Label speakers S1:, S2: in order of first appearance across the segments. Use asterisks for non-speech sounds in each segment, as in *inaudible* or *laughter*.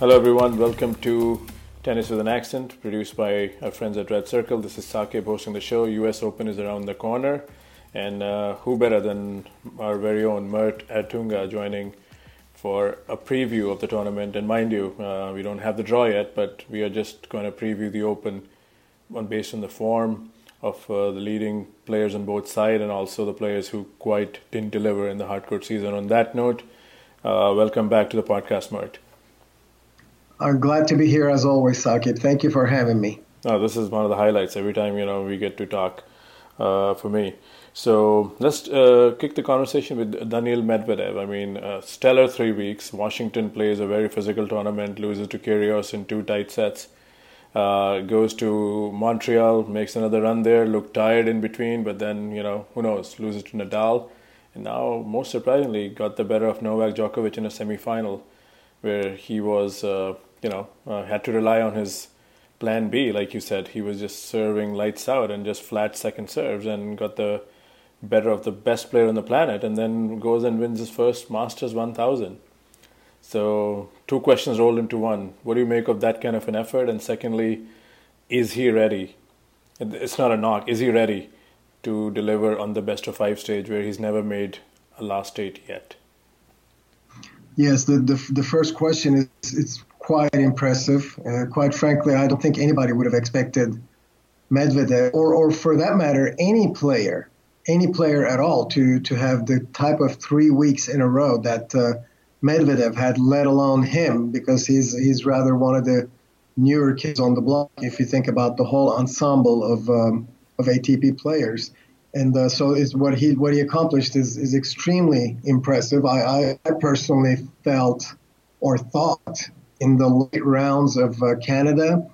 S1: Hello, everyone. Welcome to Tennis with an Accent, produced by our friends at Red Circle. This is Saqib hosting the show. US Open is around the corner. And uh, who better than our very own Mert Ertunga joining for a preview of the tournament? And mind you, uh, we don't have the draw yet, but we are just going to preview the Open on based on the form of uh, the leading players on both sides and also the players who quite didn't deliver in the hardcourt season. On that note, uh, welcome back to the podcast, Mert.
S2: I'm glad to be here as always, Saqib. Thank you for having me.
S1: Oh, this is one of the highlights every time you know we get to talk uh, for me. So let's uh, kick the conversation with Daniil Medvedev. I mean, uh, stellar three weeks. Washington plays a very physical tournament, loses to Kyrgios in two tight sets. Uh, goes to Montreal, makes another run there, looked tired in between, but then, you know, who knows, loses to Nadal. And now, most surprisingly, got the better of Novak Djokovic in a semi final where he was uh, you know, uh, had to rely on his plan B, like you said. He was just serving lights out and just flat second serves and got the better of the best player on the planet and then goes and wins his first Masters 1000. So, two questions rolled into one. What do you make of that kind of an effort? And secondly, is he ready? It's not a knock. Is he ready to deliver on the best of five stage where he's never made a last eight yet?
S2: Yes, the, the, the first question is it's quite impressive. Uh, quite frankly, I don't think anybody would have expected Medvedev, or, or for that matter, any player, any player at all, to, to have the type of three weeks in a row that uh, Medvedev had, let alone him, because he's, he's rather one of the newer kids on the block if you think about the whole ensemble of, um, of ATP players. And uh, so is what he what he accomplished is, is extremely impressive. I, I personally felt or thought in the late rounds of uh, Canada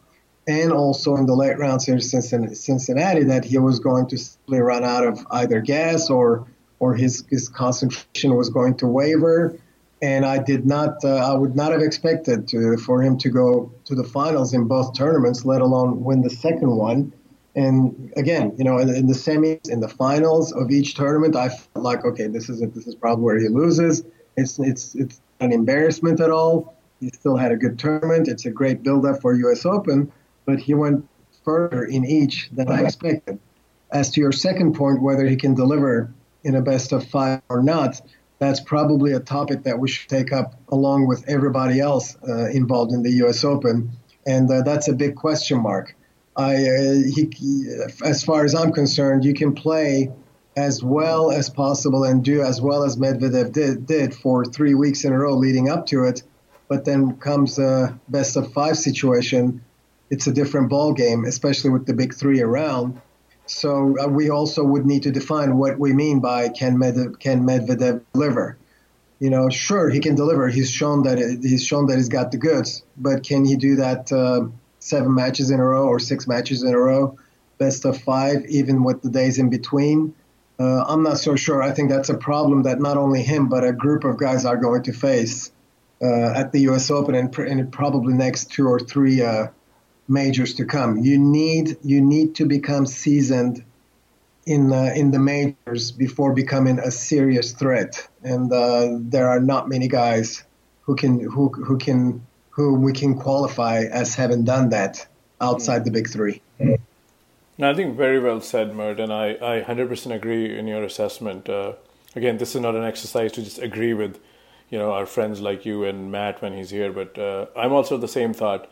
S2: and also in the late rounds here in Cincinnati that he was going to simply run out of either gas or or his, his concentration was going to waver. And I did not, uh, I would not have expected to, for him to go to the finals in both tournaments, let alone win the second one. And again, you know, in, in the semis, in the finals of each tournament, I felt like, okay, this is This is probably where he loses. It's it's it's an embarrassment at all. He still had a good tournament. It's a great build-up for U.S. Open, but he went further in each than I expected. As to your second point, whether he can deliver in a best of five or not, that's probably a topic that we should take up along with everybody else uh, involved in the U.S. Open, and uh, that's a big question mark. I, uh, he, as far as I'm concerned, you can play as well as possible and do as well as Medvedev did, did for three weeks in a row leading up to it but then comes a best of five situation. It's a different ball game, especially with the big three around. So uh, we also would need to define what we mean by can Med- can Medvedev deliver. You know, sure he can deliver. He's shown that it, he's shown that he's got the goods, but can he do that uh, seven matches in a row or six matches in a row, best of five, even with the days in between? Uh, I'm not so sure. I think that's a problem that not only him but a group of guys are going to face at the U.S. Open and, pr- and probably next two or three uh, majors to come. You need you need to become seasoned in uh, in the majors before becoming a serious threat. And uh, there are not many guys who can who who can who we can qualify as having done that outside the big three.
S1: I think very well said, Mert, and I, I 100% agree in your assessment. Uh, again, this is not an exercise to just agree with you know our friends like you and Matt when he's here. But uh, I'm also the same thought.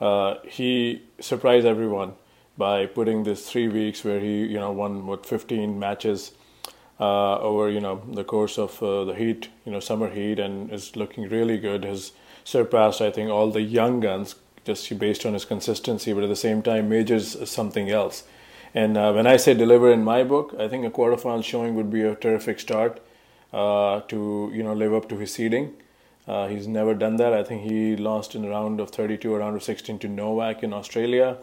S1: Uh, he surprised everyone by putting this three weeks where he you know won what 15 matches uh, over you know the course of uh, the heat you know summer heat and is looking really good. Has surpassed I think all the young guns just based on his consistency, but at the same time majors something else. And uh, when I say deliver in my book, I think a quarterfinal showing would be a terrific start uh, to you know live up to his seeding. Uh, he's never done that. I think he lost in a round of 32 or round of 16 to Novak in Australia,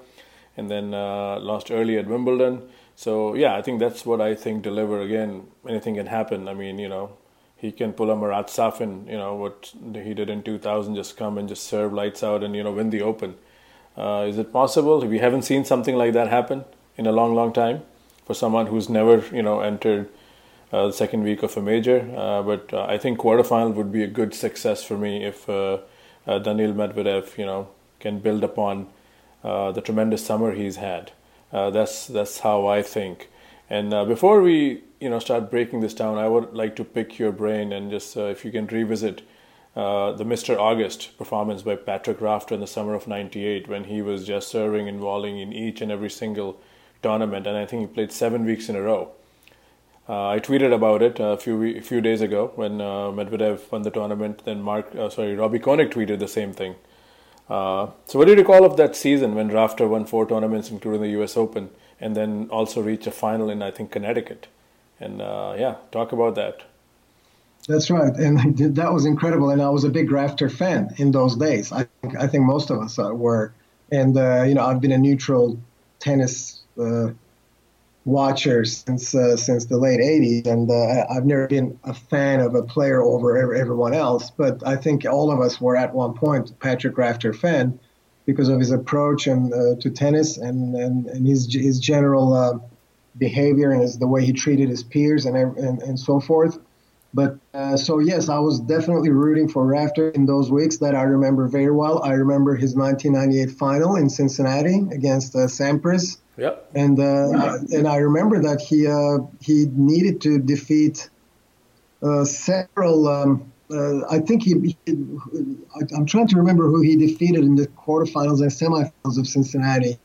S1: and then uh, lost early at Wimbledon. So yeah, I think that's what I think deliver again. Anything can happen. I mean, you know, he can pull a Marat Safin. You know what he did in 2000, just come and just serve lights out and you know win the Open. Uh, is it possible? We haven't seen something like that happen in a long, long time for someone who's never you know entered the second week of a major. Uh, but uh, I think quarterfinal would be a good success for me if uh, Daniil Medvedev, you know, can build upon uh, the tremendous summer he's had. Uh, that's that's how I think. And uh, before we you know start breaking this down, I would like to pick your brain and just uh, if you can revisit uh, the Mr. August performance by Patrick Rafter in the summer of '98 when he was just serving and volleying in each and every single tournament, and I think he played seven weeks in a row. Uh, I tweeted about it a few a few days ago when uh, Medvedev won the tournament. Then Mark, uh, sorry, Robbie Koenig tweeted the same thing. Uh, so, what do you recall of that season when Rafter won four tournaments, including the U.S. Open, and then also reached a final in I think Connecticut? And uh, yeah, talk about that.
S2: That's right, and that was incredible. And I was a big Rafter fan in those days. I think I think most of us uh, were. And you know, I've been a neutral tennis watcher since uh, since the late 80s and uh, I've never been a fan of a player over everyone else but I think all of us were at one point Patrick Rafter fan because of his approach and uh, to tennis and, and, and his his general uh, behavior and his, the way he treated his peers and and, and so forth but uh, so yes I was definitely rooting for Rafter in those weeks that I remember very well I remember his 1998 final in Cincinnati against uh, Sampras
S1: Yep.
S2: And uh, and I remember that he uh, he needed to defeat uh, several. Um, uh, I think he, he, I'm trying to remember who he defeated in the quarterfinals and semifinals of Cincinnati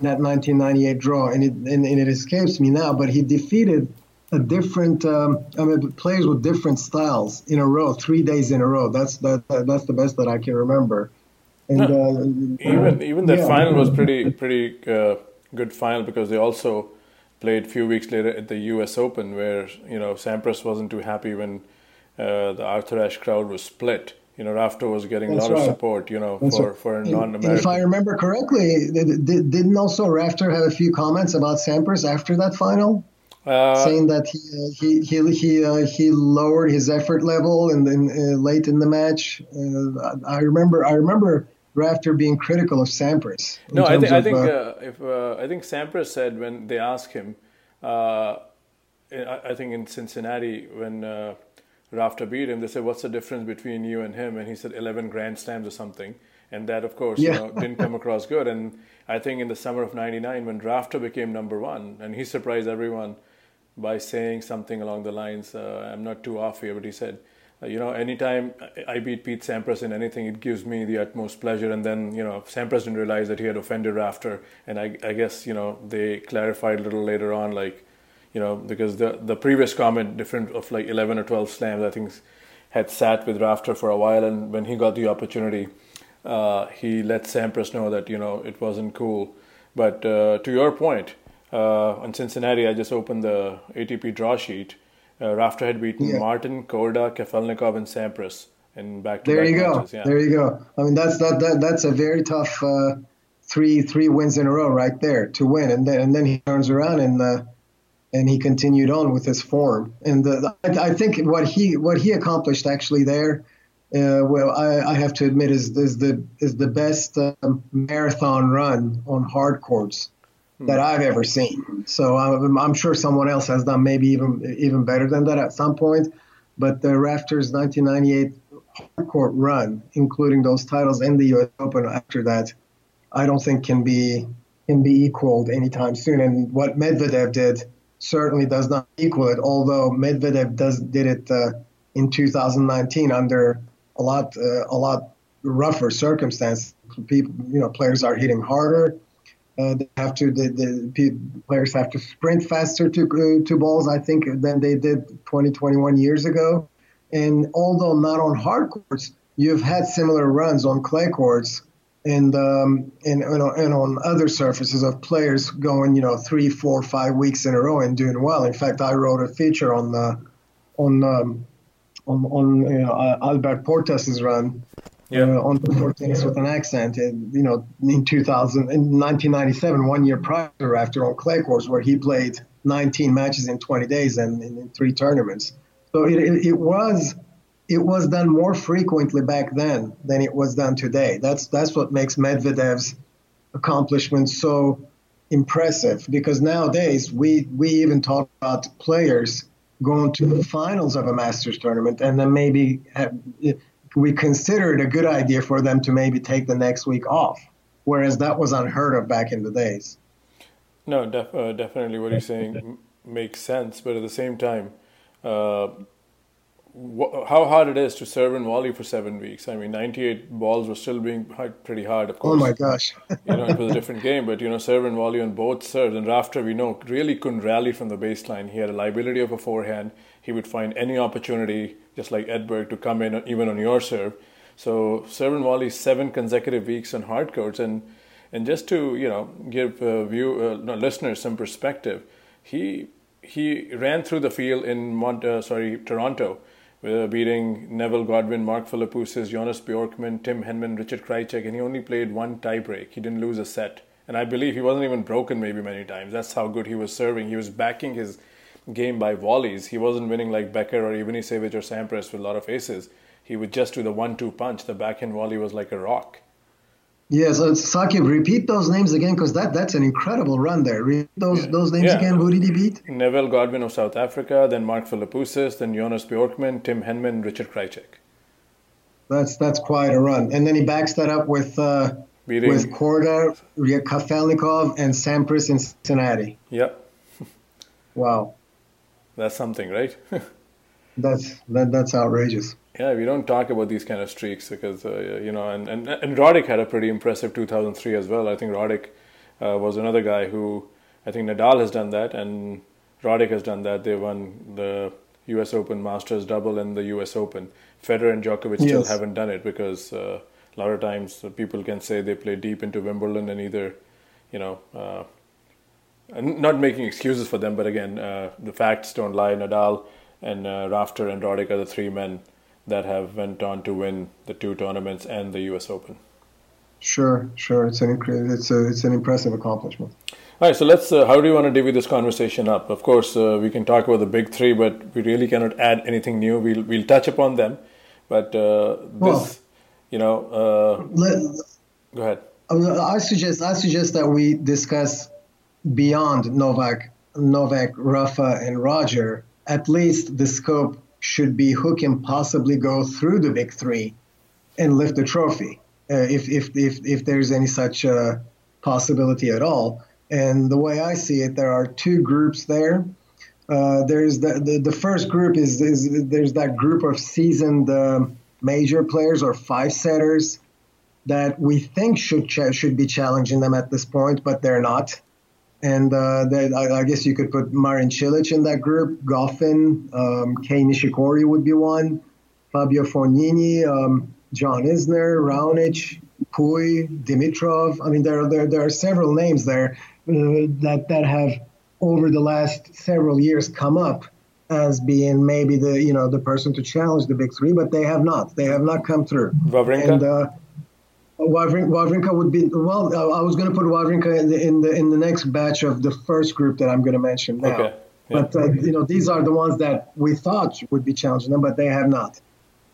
S2: that 1998 draw, and it and, and it escapes me now. But he defeated different um, I mean players with different styles in a row, three days in a row. That's that, that's the best that I can remember.
S1: And no, uh, even even that yeah. final was pretty pretty uh, good final because they also played a few weeks later at the U.S. Open, where you know Sampras wasn't too happy when uh, the Arthur Ashe crowd was split. You know, Rafter was getting That's a lot right. of support. You know, That's for right. for non-American.
S2: If I remember correctly, didn't also Rafter have a few comments about Sampras after that final? Uh, saying that he uh, he he he, uh, he lowered his effort level and then uh, late in the match. Uh, I remember I remember Rafter being critical of Sampras.
S1: No, I think I think if uh, I think Sampras said when they asked him, uh, I think in Cincinnati when uh, Rafter beat him, they said, "What's the difference between you and him?" And he said, 11 Grand Slams or something." And that, of course, yeah. you know, didn't come across good. And I think in the summer of '99, when Rafter became number one, and he surprised everyone by saying something along the lines, uh, "I'm not too off here," but he said uh, you know, anytime I beat Pete Sampras in anything, it gives me the utmost pleasure. And then, you know, Sampras didn't realize that he had offended Rafter, and I, I guess, you know, they clarified a little later on, like, you know, because the the previous comment, different of like 11 or 12 slams, I think, had sat with Rafter for a while, and when he got the opportunity, uh, he let Sampras know that you know it wasn't cool. But uh, to your point, uh, on Cincinnati, I just opened the ATP draw sheet uh, Rafter had beaten yeah. Martin, Korda, Kafelnikov, and Sampras in back
S2: to There you
S1: go.
S2: Yeah. There you go. I mean, that's that, that that's a very tough uh, three three wins in a row right there to win, and then and then he turns around and uh, and he continued on with his form. And the, I, I, think what he what he accomplished actually there. Uh, well, I, I, have to admit, is, is the is the best um, marathon run on hard courts that I've ever seen. So I'm, I'm, sure someone else has done maybe even even better than that at some point. But the Rafters 1998 court run, including those titles and the U.S. Open after that, I don't think can be can be equaled anytime soon. And what Medvedev did certainly does not equal it. Although Medvedev does did it uh, in 2019 under a lot uh, a lot rougher circumstances. People, you know, players are hitting harder uh, they have to the, the players have to sprint faster to uh, to balls. I think than they did 20, 21 years ago. And although not on hard courts, you've had similar runs on clay courts and um, and, and, and on other surfaces of players going you know three, four, five weeks in a row and doing well. In fact, I wrote a feature on the on um, on, on you know, uh, Albert Portas's run yeah. uh, on the tennis with an accent. And, you know, in 2000, in 1997, one year prior after on clay courts, where he played 19 matches in 20 days and, in three tournaments. So it, it, it, was it was done more frequently back then than it was done today. That's that's what makes Medvedev's accomplishment so impressive. Because nowadays we we even talk about players going to the finals of a Masters tournament and then maybe have, we consider it a good idea for them to maybe take the next week off, whereas that was unheard of back in the days.
S1: No, def- uh, definitely what you're saying makes sense, but at the same time, uh, wh- how hard it is to serve and volley for seven weeks. I mean, 98 balls were still being hit pretty hard, of course.
S2: Oh my gosh. *laughs*
S1: you know, it was a different game, but you know, serve and volley on both serves. And Rafter, we know, really couldn't rally from the baseline. He had a liability of a forehand. He would find any opportunity, just like Edberg, to come in even on your serve. So serve and volley seven consecutive weeks on hard courts, and and just to you know give uh, view uh, no, listeners some perspective, he he ran through the field in Mont- uh, sorry Toronto uh, beating Neville Godwin, Mark Philippoussis, Jonas Bjorkman, Tim Henman, Richard Krajicek, and he only played one tiebreak. He didn't lose a set. And I believe he wasn't even broken maybe many times. That's how good he was serving. He was backing his game by volleys. He wasn't winning like Becker or Ivanisevic or Sampras with a lot of aces. He would just do the one-two punch. The backhand volley was like a rock.
S2: Yeah, so Saqib, repeat those names again because that, that's an incredible run there. Repeat those those names
S1: Yeah.
S2: again. Who did he beat?
S1: Neville Godwin of South Africa, then Mark Philippoussis, then Jonas Bjorkman, Tim Henman, Richard Krajicek.
S2: That's that's quite a run. And then he backs that up with uh,
S1: Beating,
S2: with Korda, Kafelnikov, and Sampras in Cincinnati.
S1: Yep.
S2: Wow,
S1: that's something, right? *laughs*
S2: that's that, that's outrageous.
S1: Yeah, we don't talk about these kind of streaks because uh, you know, and, and and Roddick had a pretty impressive 2003 as well. I think Roddick uh, was another guy who I think Nadal has done that, and Roddick has done that. They won the U.S. Open, Masters double, and the U.S. Open. Federer and Djokovic still haven't done it because uh, a lot of times people can say they play deep into Wimbledon and either, you know. Not making excuses for them, but again, uh, the facts don't lie. Nadal and uh, Rafter and Roddick are the three men that have went on to win the two tournaments and the U.S. Open.
S2: Sure, sure. It's an it's a it's an impressive accomplishment.
S1: All right, so let's. Uh, how do you want to divvy this conversation up? Of course, uh, we can talk about the big three, but we really cannot add anything new. We'll we'll touch upon them, but uh, this,
S2: Well-
S1: you know, uh,
S2: Let,
S1: go ahead.
S2: I suggest I suggest that we discuss beyond Novak, Novak, Rafa, and Roger. At least the scope should be who can possibly go through the big three and lift the trophy, uh, if, if if if there's any such uh, possibility at all. And the way I see it, there are two groups there. Uh, there's the, the the first group is, is there's that group of seasoned uh, major players or five setters that we think should ch- should be challenging them at this point, but they're not. And uh, they, I, I guess you could put Marin Cilic in that group. Goffin, um, Kei Nishikori would be one. Fabio Fognini, um, John Isner, Raonic, Pouille, Dimitrov. I mean, there, there, there are several names there uh, that, that have, over the last several years, come up as being maybe the you know the person to challenge the big three, but they have not. They have not come through.
S1: Wawrinka?
S2: And uh, Wawrin- Wawrinka would be well. I was going to put Wawrinka in the in the in the next batch of the first group that I'm going to mention now.
S1: Okay. Yeah.
S2: But uh, you know, these are the ones that we thought would be challenging them, but they have not.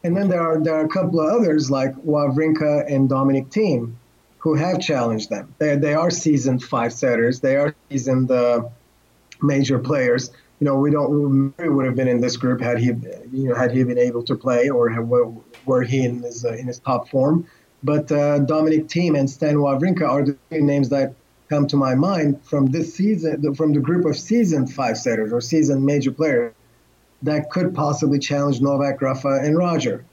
S2: And then there are there are a couple of others like Wawrinka and Dominic Thiem, who have challenged them. They they are seasoned five setters. They are seasoned uh, major players. You know, we don't Murray would have been in this group had he you know had he been able to play or were, were he in his uh, in his top form. But uh, Dominic Thiem and Stan Wawrinka are the names that come to my mind from this season, from the group of seasoned five setters or seasoned major players that could possibly challenge Novak, Rafa, and Roger.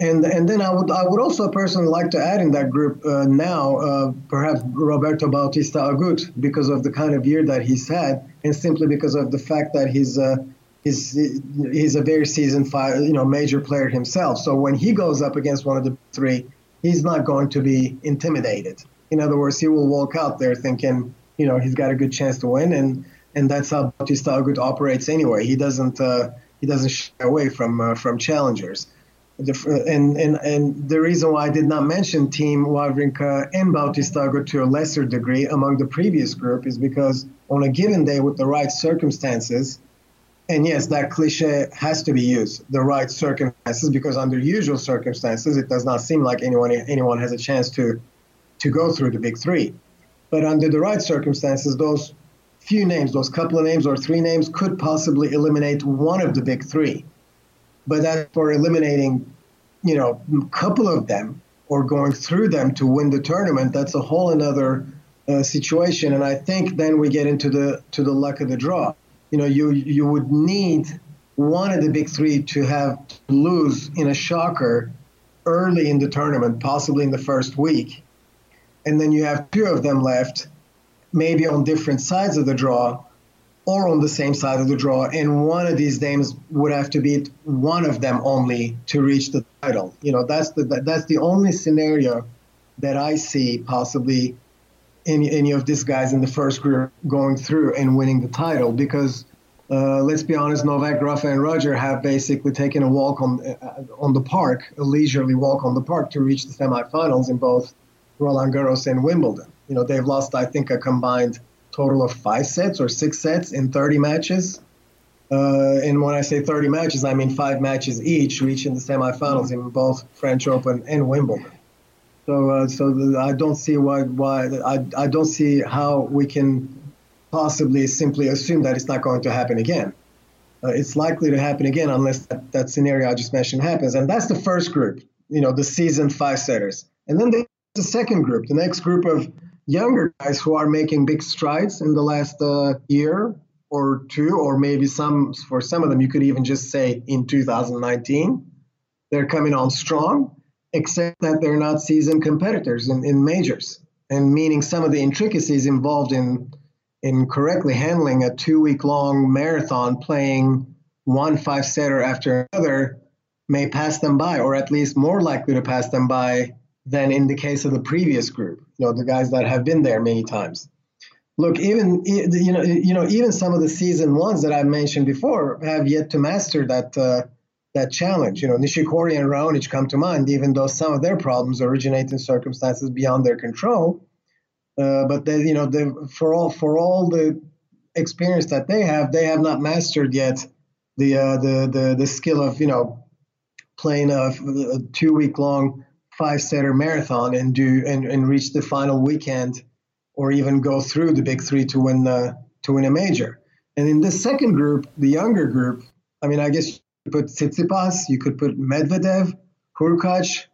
S2: And and then I would I would also personally like to add in that group uh, now uh, perhaps Roberto Bautista Agut because of the kind of year that he's had and simply because of the fact that he's uh, he's he's a very seasoned five, you know major player himself. So when he goes up against one of the three, he's not going to be intimidated. In other words, he will walk out there thinking you know he's got a good chance to win and and that's how Bautista Agut operates anyway. He doesn't uh, he doesn't shy away from uh, from challengers. The, and, and and the reason why I did not mention Thiem Wawrinka and Bautista Agut to a lesser degree among the previous group is because on a given day with the right circumstances, and yes, that cliche has to be used, the right circumstances, because under usual circumstances, it does not seem like anyone anyone has a chance to to go through the big three. But under the right circumstances, those few names, those couple of names or three names, could possibly eliminate one of the big three. But as for eliminating you know, a couple of them or going through them to win the tournament, that's a whole another uh, situation. And I think then we get into the to the luck of the draw. You know, you you would need one of the big three to have to lose in a shocker early in the tournament, possibly in the first week, and then you have two of them left, maybe on different sides of the draw, or on the same side of the draw, and one of these names would have to beat one of them only to reach the title. You know, that's the that's the only scenario that I see possibly any any of these guys in the first group going through and winning the title because. Uh, let's be honest, Novak, Rafa, and Roger have basically taken a walk on uh, on the park, a leisurely walk on the park to reach the semifinals in both Roland Garros and Wimbledon. You know, they've lost, I think, a combined total of five sets or six sets in 30 matches. Uh, and when I say 30 matches, I mean five matches each, reaching the semifinals in both French Open and Wimbledon. So, uh, so the, I don't see why, why I, I don't see how we can possibly simply assume that it's not going to happen again. Uh, it's likely to happen again unless that, that scenario I just mentioned happens. And that's the first group, you know, the seasoned five setters. And then there's the second group, the next group of younger guys who are making big strides in the last uh, year or two, or maybe some for some of them, you could even just say in 2019, they're coming on strong, except that they're not seasoned competitors in, in majors, and meaning some of the intricacies involved in in correctly handling a two week long marathon playing one five setter after another may pass them by, or at least more likely to pass them by than in the case of the previous group, you know, the guys that have been there many times. Look, even you know, you know, even some of the season ones that I mentioned before have yet to master that uh, that challenge. You know, Nishikori and Raonic come to mind, even though some of their problems originate in circumstances beyond their control. Uh, but they, you know, they, for all for all the experience that they have, they have not mastered yet the uh, the the the skill of you know playing a, a two week long five setter marathon and do and, and reach the final weekend or even go through the big three to win the to win a major. And in the second group, the younger group, I mean, I guess put Tsitsipas, you could put Medvedev, Hurkacz,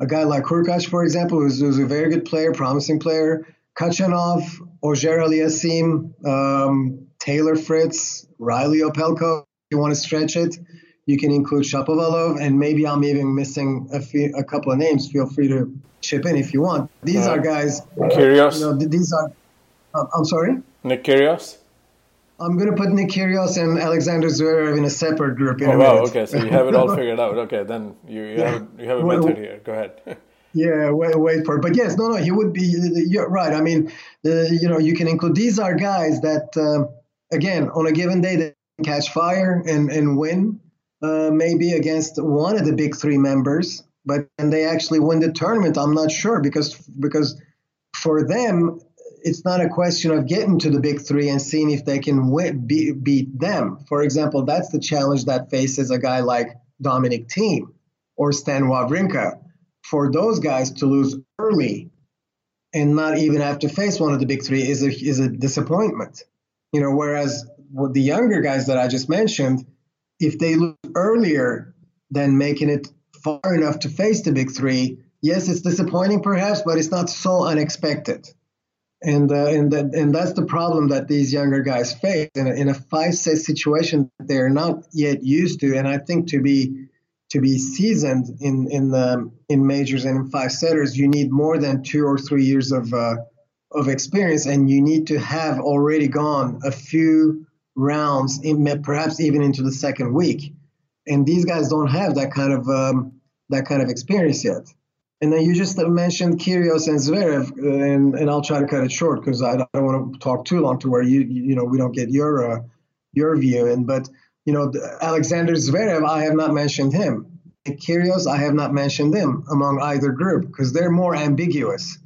S2: a guy like Hurkacz, for example, who's, who's a very good player, promising player, Khachanov, Auger Aliassime, um, Taylor Fritz, Reilly Opelka, if you want to stretch it. You can include Shapovalov, and maybe I'm even missing a, few, a couple of names. Feel free to chip in if you want. These uh, are guys.
S1: Kyrgios.
S2: You know, these are. Uh, I'm sorry.
S1: Nick Kyrgios.
S2: I'm going to put Nick Kyrgios and Alexander Zverev in a separate group. In
S1: oh wow! Okay, so you have it all figured out. Okay, then you, you yeah. have you have a method here. Go ahead. *laughs*
S2: yeah, wait, wait for it. But yes, no, no, he would be. You're right. I mean, uh, you know, you can include. These are guys that, uh, again, on a given day, they catch fire and and win uh, maybe against one of the big three members, but and they actually win the tournament. I'm not sure because because for them it's not a question of getting to the big three and seeing if they can win, be, beat them. For example, that's the challenge that faces a guy like Dominic Thiem or Stan Wawrinka. For those guys to lose early and not even have to face one of the big three is a, is a disappointment. You know, whereas with the younger guys that I just mentioned, if they lose earlier than making it far enough to face the big three, yes, it's disappointing perhaps, but it's not so unexpected. And uh, and that and that's the problem that these younger guys face in a, in a five set situation they're not yet used to. And I think to be to be seasoned in in the in majors and in five setters, you need more than two or three years of uh, of experience, and you need to have already gone a few rounds, in, perhaps even into the second week. And these guys don't have that kind of um, that kind of experience yet. And then you just mentioned Kyrgios and Zverev, uh, and, and I'll try to cut it short because I, don't want to talk too long to where you you know we don't get your uh, your view. And but you know Alexander Zverev, I have not mentioned him. Kyrgios, I have not mentioned them among either group because they're more ambiguous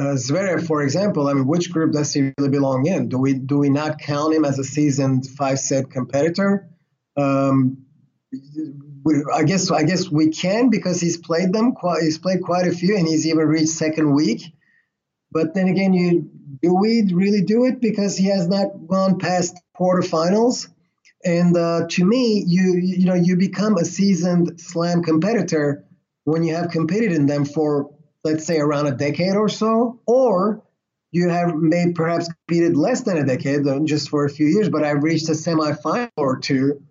S2: uh, Zverev, for example, I mean, which group does he really belong in? Do we do we not count him as a seasoned five set competitor? Um, we, I guess I guess we can because he's played them. Quite, he's played quite a few, and he's even reached second week. But then again, you do we really do it because he has not gone past quarterfinals? And uh, to me, you you know you become a seasoned slam competitor when you have competed in them for, let's say, around a decade or so, or you have made perhaps competed less than a decade, just for a few years, but I've reached a semifinal or two,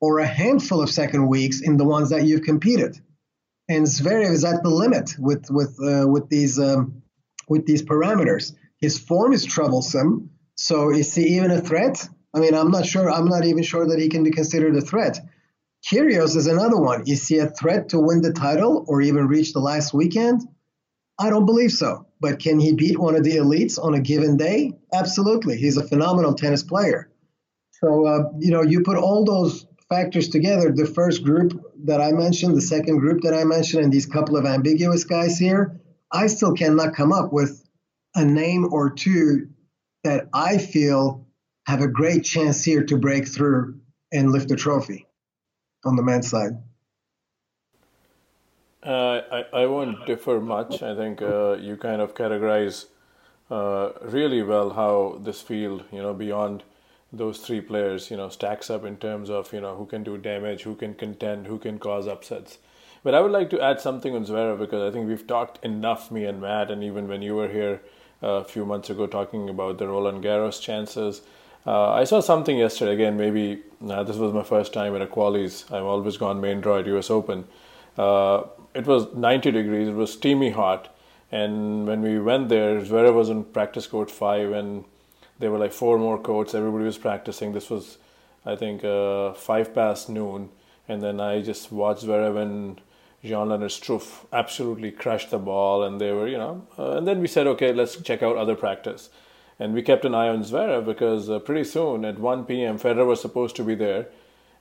S2: or a handful of second weeks in the ones that you've competed. And Zverev is at the limit with with uh, with these um, with these parameters. His form is troublesome. So is he even a threat? I mean, I'm not sure. I'm not even sure that he can be considered a threat. Kyrgios is another one. Is he a threat to win the title or even reach the last weekend? I don't believe so. But can he beat one of the elites on a given day? Absolutely. He's a phenomenal tennis player. So, uh, you know, you put all those factors together the first group that I mentioned, the second group that I mentioned, and these couple of ambiguous guys here I still cannot come up with a name or two that I feel have a great chance here to break through and lift the trophy on the men's side.
S1: Uh, I, I won't differ much. I think uh, you kind of categorize uh, really well how this field, you know, beyond those three players, you know, stacks up in terms of, you know, who can do damage, who can contend, who can cause upsets. But I would like to add something on Zverev because I think we've talked enough, me and Matt, and even when you were here uh, a few months ago talking about the Roland Garros chances. Uh, I saw something yesterday. Again, maybe uh, this was my first time at a qualies. I've always gone main draw at US Open. Uh, it was 90 degrees. It was steamy hot, and when we went there, Zverev was on practice court five, and there were like four more courts. Everybody was practicing. This was, I think, uh, five past noon, and then I just watched Zverev and Jan-Lennard Struff absolutely crushed the ball, and they were, you know. Uh, and then we said, okay, let's check out other practice, and we kept an eye on Zverev because uh, pretty soon at 1 p.m. Federer was supposed to be there.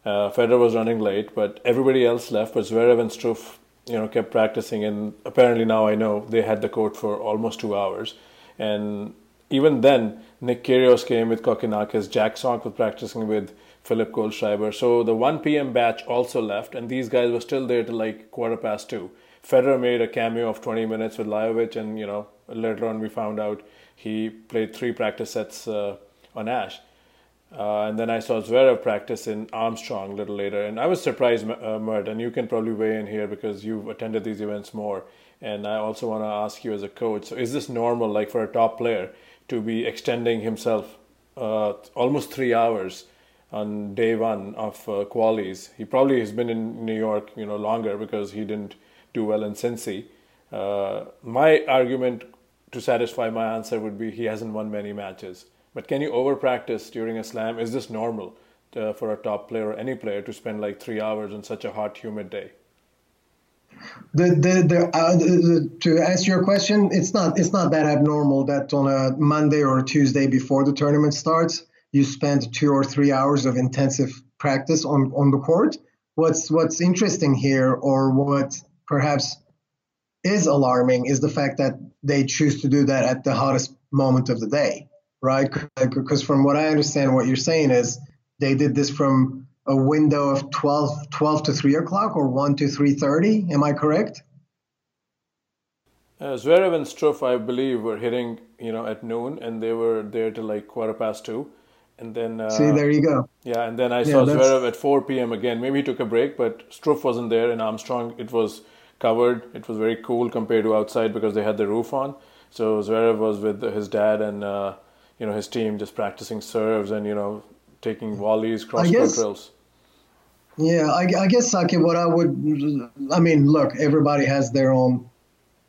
S1: Uh, Federer was running late, but everybody else left. But Zverev and Struff, you know, kept practicing, and apparently now I know they had the court for almost two hours, and even then Nick Kyrgios came with Kokkinakis, Jack Sock was practicing with Philip Kohlschreiber. So the 1 p.m. batch also left, and these guys were still there till like quarter past two. Federer made a cameo of 20 minutes with Lajovic, and you know later on we found out he played three practice sets uh, on Ashe. Uh, and then I saw Zverev practice in Armstrong a little later, and I was surprised, uh, Mert, and you can probably weigh in here because you've attended these events more. And I also want to ask you as a coach: so is this normal, like for a top player, to be extending himself uh, almost three hours on day one of uh, qualies. He probably has been in New York, you know, longer because he didn't do well in Cincy. Uh, my argument to satisfy my answer would be he hasn't won many matches. But can you over practice during a slam? Is this normal uh, for a top player or any player to spend like three hours on such a hot, humid day?
S2: The, the, the, uh, the, to answer your question, it's not it's not that abnormal that on a Monday or a Tuesday before the tournament starts, you spend two or three hours of intensive practice on, on the court. What's what's interesting here, or what perhaps is alarming, is the fact that they choose to do that at the hottest moment of the day, right? Because from what I understand, what you're saying is they did this from a window of 12, 12 to 3 o'clock or 1 to 3.30. Am I correct?
S1: Uh, Zverev and Struff, I believe, were hitting, you know, at noon, and they were there till like quarter past two. And then uh,
S2: see, there you go.
S1: Yeah, and then I saw yeah, Zverev at 4 p.m. again. Maybe he took a break, but Struff wasn't there. and Armstrong, it was covered. It was very cool compared to outside because they had the roof on. So Zverev was with his dad and uh, you know his team just practicing serves and you know taking volleys, cross court drills.
S2: Yeah, I, I guess Saki, what I would, I mean, look, everybody has their own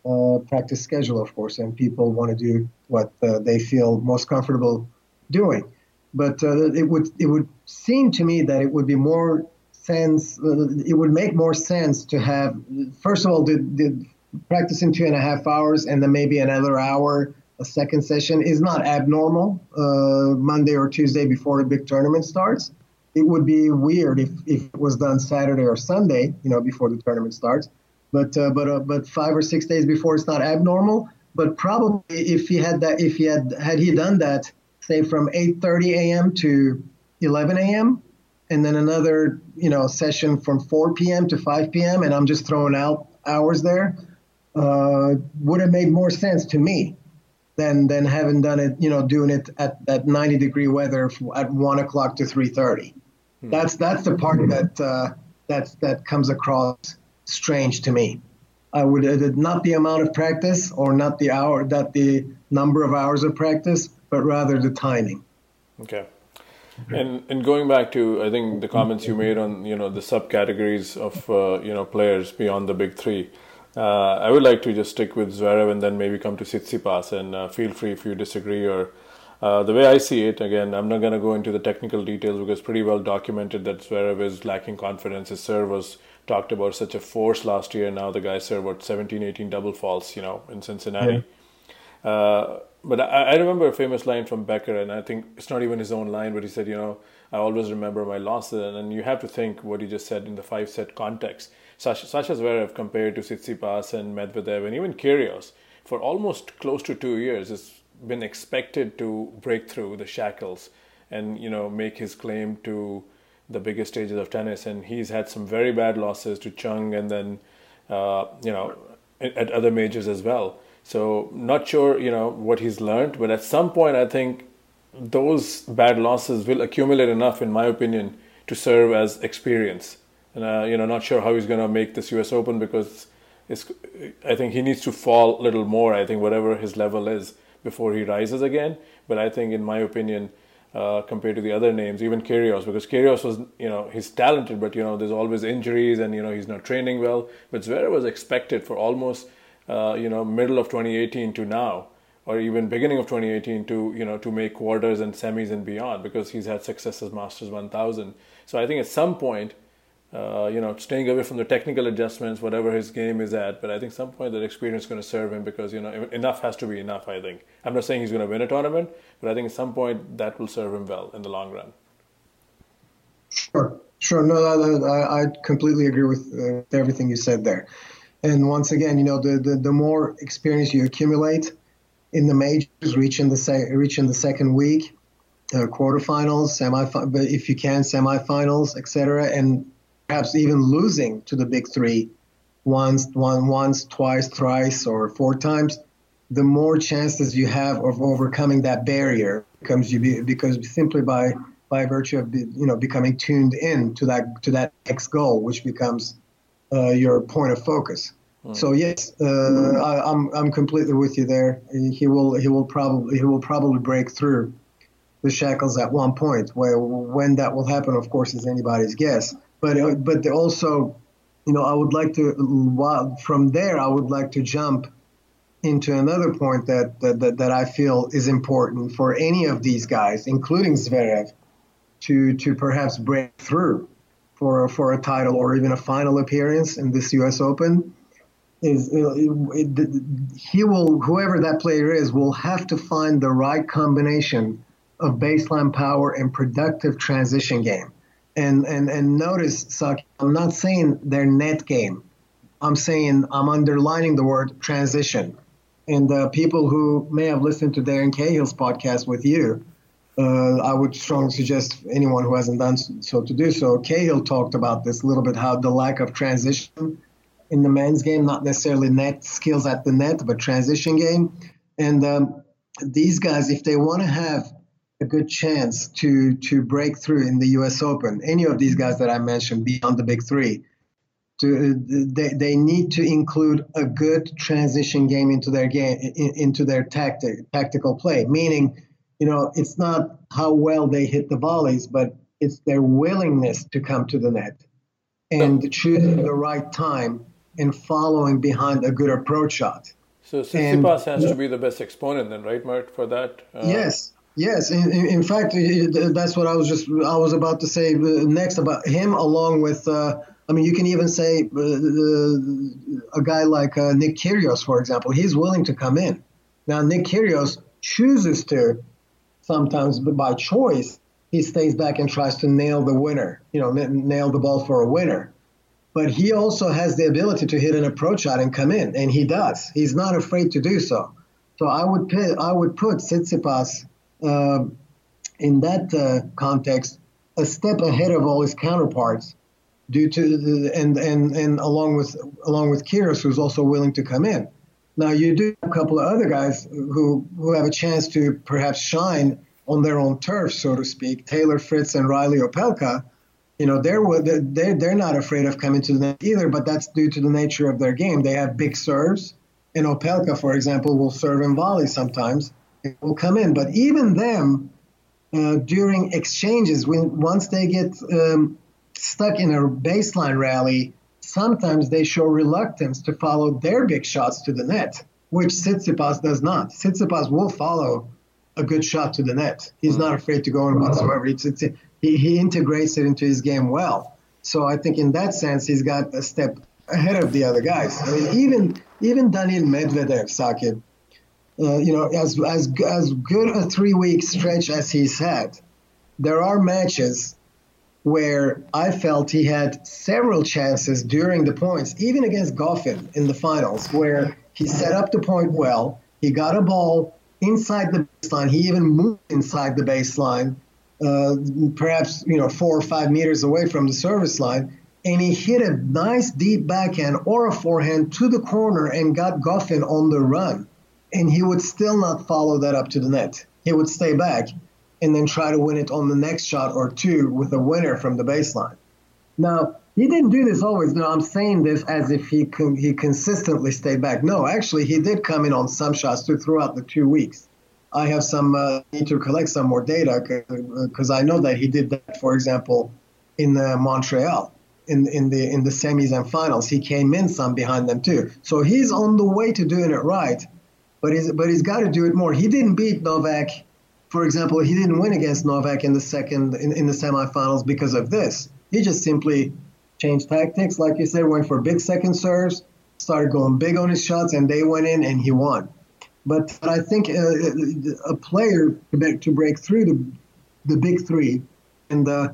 S2: uh, practice schedule, of course, and people want to do what uh, they feel most comfortable doing. But uh, it would it would seem to me that it would be more sense. Uh, it would make more sense to have first of all the, the practicing two and a half hours and then maybe another hour a second session is not abnormal uh, Monday or Tuesday before the big tournament starts. It would be weird if, if it was done Saturday or Sunday, you know, before the tournament starts. But uh, but uh, but five or six days before, it's not abnormal. But probably if he had that, if he had had he done that say from 8:30 a.m. to 11 a.m. and then another you know session from 4 p.m. to 5 p.m. and I'm just throwing out hours there uh, would have made more sense to me than than having done it you know doing it at that 90 degree weather at one o'clock to 3:30. Hmm. That's that's the part that uh, that's that comes across strange to me. I would uh, not the amount of practice or not the hour, not the number of hours of practice, but rather the timing.
S1: Okay. And and going back to I think the comments you made on you know the subcategories of uh, you know players beyond the big three, uh, I would like to just stick with Zverev and then maybe come to Tsitsipas and uh, feel free if you disagree or uh, the way I see it. Again, I'm not going to go into the technical details because pretty well documented that Zverev is lacking confidence. His serve was talked about such a force last year. And now the guy served what 17, 18 double faults, you know, in Cincinnati. Yeah. Uh, but I, I, remember a famous line from Becker, and I think it's not even his own line, but he said, you know, I always remember my losses, and you have to think what he just said in the five set context. Sasha, Sasha Zverev compared to Tsitsipas and Medvedev and even Kyrgios for almost close to two years has been expected to break through the shackles and you know make his claim to the biggest stages of tennis, and he's had some very bad losses to Chung and then uh, you know at other majors as well. So not sure, you know, what he's learned, but at some point, I think those bad losses will accumulate enough, in my opinion, to serve as experience. And uh, you know, not sure how he's going to make this U.S. Open because it's, I think he needs to fall a little more. I think whatever his level is before he rises again. But I think, in my opinion, uh, compared to the other names, even Kyrgios, because Kyrgios was, you know, he's talented, but you know, there's always injuries, and you know, he's not training well. But Zverev was expected for almost uh, you know middle of 2018 to now or even beginning of 2018 to you know to make quarters and semis and beyond because he's had success as masters 1000 so i think at some point uh, you know staying away from the technical adjustments whatever his game is at but i think some point that experience is going to serve him because you know enough has to be enough i think. I'm not saying he's going to win a tournament but i think at some point that will serve him well in the long run.
S2: Sure. Sure. No I, I completely agree with uh, everything you said there. And once again, you know, the, the, the more experience you accumulate in the majors, reaching the se- reaching the second week, uh, quarterfinals, semi, but if you can, semifinals, etc., and perhaps even losing to the big three once, one, once, twice, thrice, or four times, the more chances you have of overcoming that barrier becomes you be, because simply by by virtue of you know becoming tuned in to that to that next goal, which becomes uh, your point of focus. Mm. So yes, uh, I, am I'm, I'm completely with you there. He will he will probably he will probably break through the shackles at one point. Where when that will happen, of course, is anybody's guess. But uh, but also, you know, I would like to from there I would like to jump into another point that, that, that, that I feel is important for any of these guys, including Zverev, to to perhaps break through for for a title or even a final appearance in this U.S. Open is it, it, he will whoever that player is will have to find the right combination of baseline power and productive transition game. And and and notice, Saki, I'm not saying their net game. I'm saying I'm underlining the word transition. And uh, people who may have listened to Darren Cahill's podcast with you, uh, I would strongly suggest anyone who hasn't done so to do so. Cahill talked about this a little bit, how the lack of transition in the men's game, not necessarily net skills at the net, but transition game. And um, these guys, if they want to have a good chance to to break through in the U.S. Open, any of these guys that I mentioned beyond the big three, to they, they need to include a good transition game into their game into their tactic tactical play meaning you know it's not how well they hit the volleys but it's their willingness to come to the net and choosing the right time and following behind a good approach shot.
S1: So Tsitsipas has to be the best exponent then, right, Mert, for that?
S2: Uh, yes, yes. In, in, fact, that's what I was just I was about to say uh, next about him, along with. Uh, I mean, you can even say uh, a guy like uh, Nick Kyrgios, for example. He's willing to come in. Now, Nick Kyrgios chooses to sometimes, by choice, he stays back and tries to nail the winner. You know, nail the ball for a winner but he also has the ability to hit an approach shot and come in, and he does. He's not afraid to do so. So I would put, I would put Tsitsipas uh, in that uh, context a step ahead of all his counterparts, due to the, and and and along with along with Kyrgios, who's also willing to come in. Now you do have a couple of other guys who who have a chance to perhaps shine on their own turf, so to speak. Taylor Fritz and Reilly Opelka you know, they're they're they're not afraid of coming to the net either, but that's due to the nature of their game. They have big serves, and Opelka, for example, will serve in volley sometimes. It will come in, but even them uh, during exchanges, when once they get um, stuck in a baseline rally, sometimes they show reluctance to follow their big shots to the net, which Tsitsipas does not. Tsitsipas will follow a good shot to the net. He's not afraid to go in whatsoever. It's, it's, he, he integrates it into his game well. So I think in that sense, he's got a step ahead of the other guys. I mean, even even Daniil Medvedev, Saqib, uh, you know, as as as good a three week stretch as he's had, there are matches where I felt he had several chances during the points, even against Goffin in the finals, where he set up the point well. He got a ball inside the baseline. He even moved inside the baseline, uh, perhaps you know four or five meters away from the service line, and he hit a nice deep backhand or a forehand to the corner and got Goffin on the run. And he would still not follow that up to the net. He would stay back and then try to win it on the next shot or two with a winner from the baseline. Now, he didn't do this always. No, I'm saying this as if he con- he consistently stayed back. No, actually, he did come in on some shots too throughout the two weeks. I have some uh, need to collect some more data because I know that he did that, for example, in uh, Montreal in in the in the semis and finals. He came in some behind them too. So he's on the way to doing it right, but he's but he's got to do it more. He didn't beat Novak, for example. He didn't win against Novak in the second in, in the semifinals because of this. He just simply changed tactics, like you said, went for big second serves, started going big on his shots, and they went in and he won. But I think uh, a player to break through the, the big three and, uh,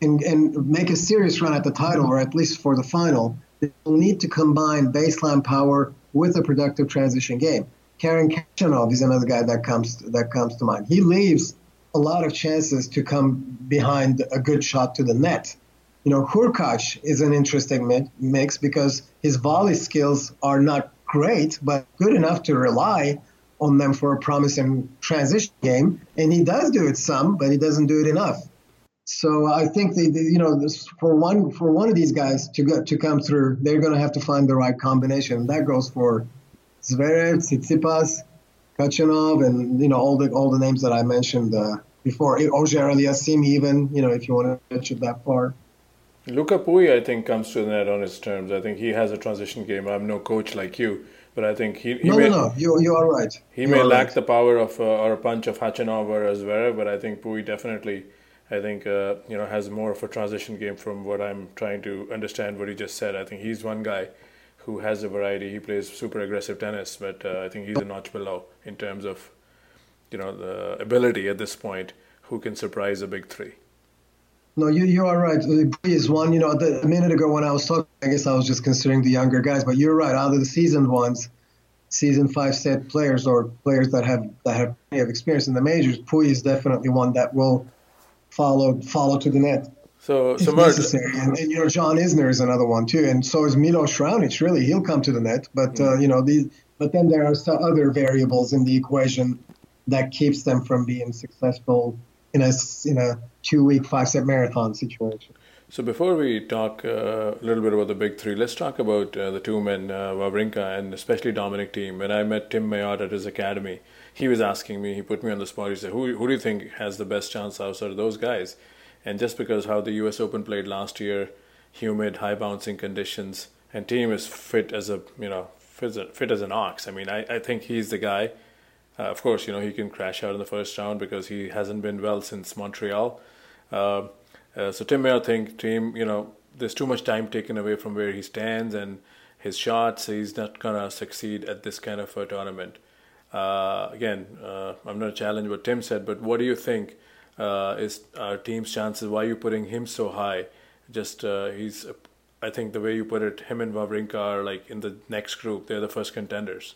S2: and, and make a serious run at the title, or at least for the final, they will need to combine baseline power with a productive transition game. Karen Khachanov is another guy that comes that comes to mind. He leaves a lot of chances to come behind a good shot to the net. You know, Hurkacz is an interesting mix because his volley skills are not great, but good enough to rely on them for a promising transition game, and he does do it some, but he doesn't do it enough. So I think they, they you know, this, for one for one of these guys to go, to come through, they're going to have to find the right combination. That goes for Zverev, Tsitsipas, Khachanov, and you know all the all the names that I mentioned uh, before. Auger-Aliassime, even you know, if you want to it that far.
S1: Luca Pouille, I think, comes to the net on his terms. I think he has a transition game. I'm no coach like you, but I think he, he
S2: no,
S1: may,
S2: no, no, you, you are right.
S1: He
S2: you
S1: may lack
S2: right.
S1: the power of uh, or a punch of Khachanov or Zverev, but I think Pouille definitely, I think uh, you know has more of a transition game from what I'm trying to understand what he just said. I think he's one guy who has a variety. He plays super aggressive tennis, but uh, I think he's a notch below in terms of you know the ability at this point who can surprise a big three.
S2: No, you, you are right. Pouille is one, you know, the, a minute ago when I was talking, I guess I was just considering the younger guys, but you're right. Out of the seasoned ones, season five set players or players that have that have plenty of experience in the majors, Pouille is definitely one that will follow follow to the net.
S1: So, so
S2: necessary. And, and, you know, John Isner is another one too, and so is Milos Raonic. Really, he'll come to the net, but uh, you know, these. But then there are some other variables in the equation that keeps them from being successful in a in a two week five set marathon situation.
S1: So before we talk uh, a little bit about the big three, let's talk about uh, the two men, uh, Wawrinka and especially Dominic Thiem. When I met Tim Mayotte at his academy, he was asking me, he put me on the spot. He said, "Who who do you think has the best chance outside of those guys?" And just because how the U.S. Open played last year, humid, high bouncing conditions, and Thiem is fit as a you know fit, as an ox. I mean, I, I think he's the guy. Uh, of course, you know he can crash out in the first round because he hasn't been well since Montreal. Uh, uh, so Tim Mayotte think Thiem, you know, there's too much time taken away from where he stands and his shots. He's not gonna succeed at this kind of a tournament. Uh, again, uh, I'm not challenging what Tim said, but what do you think uh, is our Thiem's chances? Why are you putting him so high? Just uh, he's, I think the way you put it, him and Wawrinka are like in the next group. They're the first contenders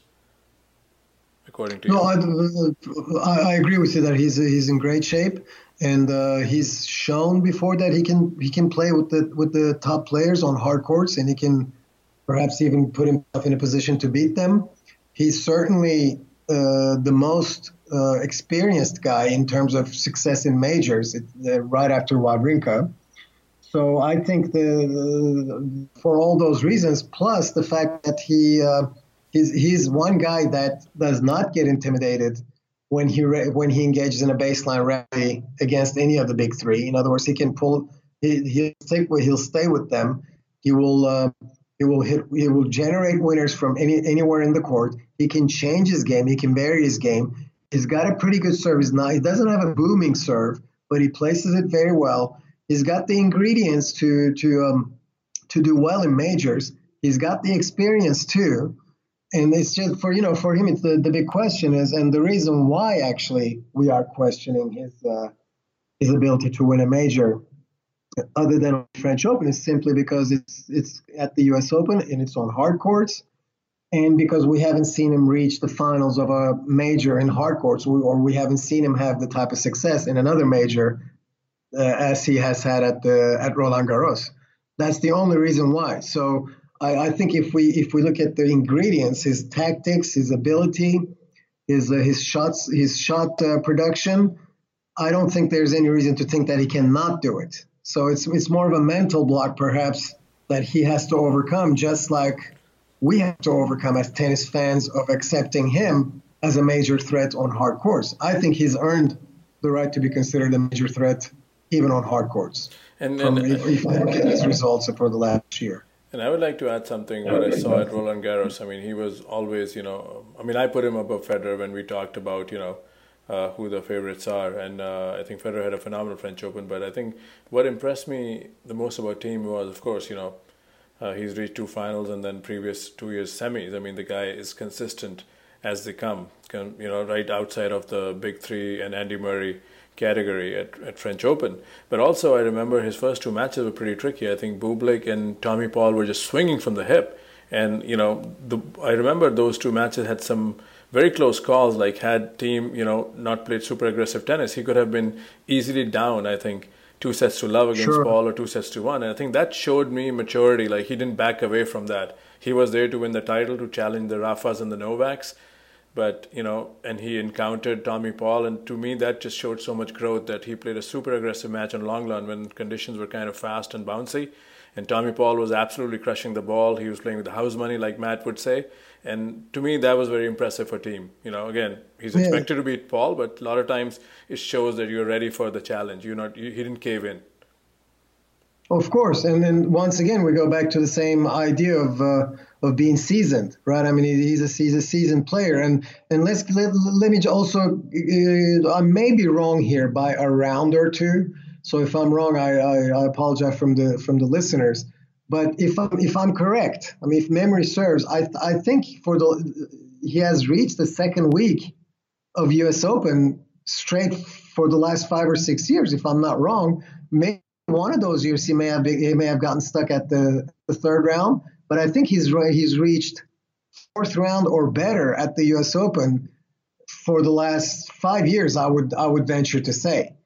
S1: according to
S2: no,
S1: you.
S2: I, I, agree with you that he's he's in great shape, and uh, he's shown before that he can he can play with the with the top players on hard courts, and he can perhaps even put himself in a position to beat them. He's certainly uh, the most uh, experienced guy in terms of success in majors, uh, right after Wawrinka. So I think the, the, for all those reasons, plus the fact that he uh, he's, he's one guy that does not get intimidated when he re- when he engages in a baseline rally against any of the big three. In other words, he can pull he, he'll stick with he'll stay with them. He will uh, he will hit he will generate winners from any anywhere in the court. He can change his game. He can vary his game. He's got a pretty good service. Now he doesn't have a booming serve, but he places it very well. He's got the ingredients to to um, to do well in majors. He's got the experience too, and it's just for you know for him. It's the, the big question is, and the reason why actually we are questioning his uh, his ability to win a major, other than French Open, is simply because it's it's at the U.S. Open and it's on hard courts, and because we haven't seen him reach the finals of a major in hard courts, or we haven't seen him have the type of success in another major uh, as he has had at the at Roland Garros. That's the only reason why. So I, I think if we if we look at the ingredients, his tactics, his ability, his uh, his shots, his shot uh, production, I don't think there's any reason to think that he cannot do it. So it's it's more of a mental block perhaps that he has to overcome, just like we have to overcome as tennis fans of accepting him as a major threat on hard courts. I think he's earned the right to be considered a major threat even on hard courts. And, and if, if I look at his results for the last year.
S1: And I would like to add something what I saw at Roland Garros. I mean, he was always, you know, I mean, I put him above Federer when we talked about, you know, uh, who the favorites are. And uh, I think Federer had a phenomenal French Open. But I think what impressed me the most about Thiem was, of course, you know, uh, he's reached two finals and then previous two years semis. I mean, the guy is consistent as they come, you know, right outside of the big three and Andy Murray category at, at French Open. But also, I remember his first two matches were pretty tricky. I think Bublik and Tommy Paul were just swinging from the hip. And, you know, the, I remember those two matches had some very close calls. Like, had Thiem, you know, not played super aggressive tennis, he could have been easily down, I think, two sets to love against sure. Paul or two sets to one. And I think that showed me maturity. Like, he didn't back away from that. He was there to win the title, to challenge the Rafas and the Novaks but you know and he encountered tommy paul and to me that just showed so much growth that he played a super aggressive match on Lenglen when conditions were kind of fast and bouncy and tommy paul was absolutely crushing the ball he was playing with the house money like matt would say and to me that was very impressive for Thiem. you know again he's yeah. expected to beat paul but a lot of times it shows that you're ready for the challenge you're not you, he didn't cave in
S2: of course, and then once again we go back to the same idea of uh, of being seasoned, right? I mean, he's a he's a seasoned player, and and let's let, let me also uh, I may be wrong here by a round or two. So if I'm wrong, I, I, I apologize from the from the listeners. But if I'm if I'm correct, I mean, if memory serves, I I think for the he has reached the second week of U.S. Open straight for the last five or six years, if I'm not wrong. Maybe one of those years he may have been, he may have gotten stuck at the, the third round, but I think he's he's reached fourth round or better at the U.S. Open for the last five years. I would I would venture to say,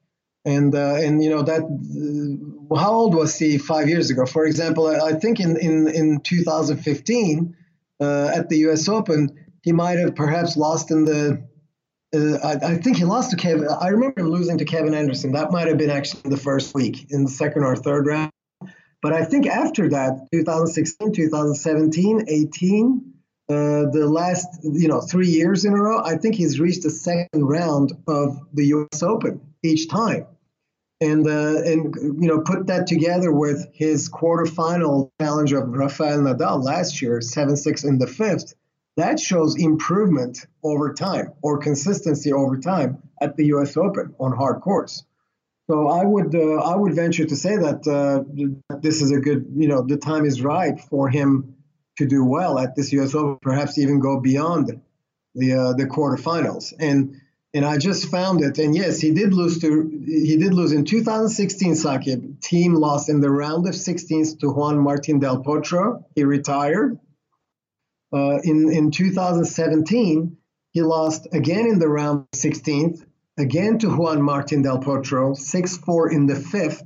S2: and uh, and you know that uh, how old was he five years ago? For example, I think in in in 2015 uh, at the U.S. Open he might have perhaps lost in the uh, I, I, think he lost to Kevin. I remember him losing to Kevin Anderson. That might have been actually the first week in the second or third round. But I think after that, 2016, 2017, 18, uh, the last you know three years in a row, I think he's reached the second round of the U.S. Open each time, and uh, and you know put that together with his quarterfinal challenge of Rafael Nadal last year, seven six in the fifth that shows improvement over time or consistency over time at the U.S. Open on hard courts. So I would uh, I would venture to say that uh, this is a good you know the time is right for him to do well at this U.S. Open, perhaps even go beyond the uh, the quarterfinals. And and I just found it. And yes, he did lose to he did lose in 2016. Saqib Thiem lost in the round of 16th to Juan Martin Del Potro. He retired. Uh, in, in 2017, he lost again in the round 16th, again to Juan Martin Del Potro, 6 4 in the fifth.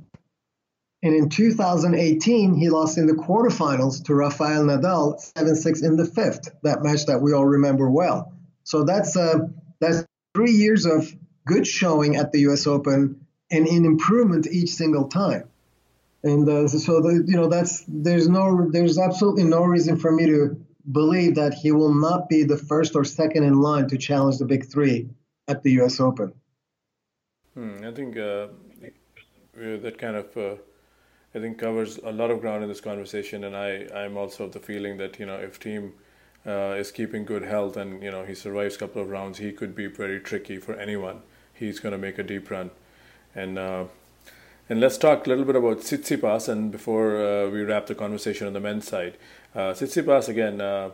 S2: And in 2018, he lost in the quarterfinals to Rafael Nadal, 7 6 in the fifth, that match that we all remember well. So that's, uh, that's three years of good showing at the US Open and in improvement each single time. And uh, so, the, you know, that's there's no there's absolutely no reason for me to believe that he will not be the first or second in line to challenge the big three at the U.S. Open.
S1: Hmm, I think uh, that kind of uh, I think covers a lot of ground in this conversation, and I I'm also of the feeling that you know if Thiem uh, is keeping good health and you know he survives a couple of rounds, he could be very tricky for anyone. He's going to make a deep run, and uh, and let's talk a little bit about Tsitsipas. And before uh, we wrap the conversation on the men's side, uh, Tsitsipas again uh,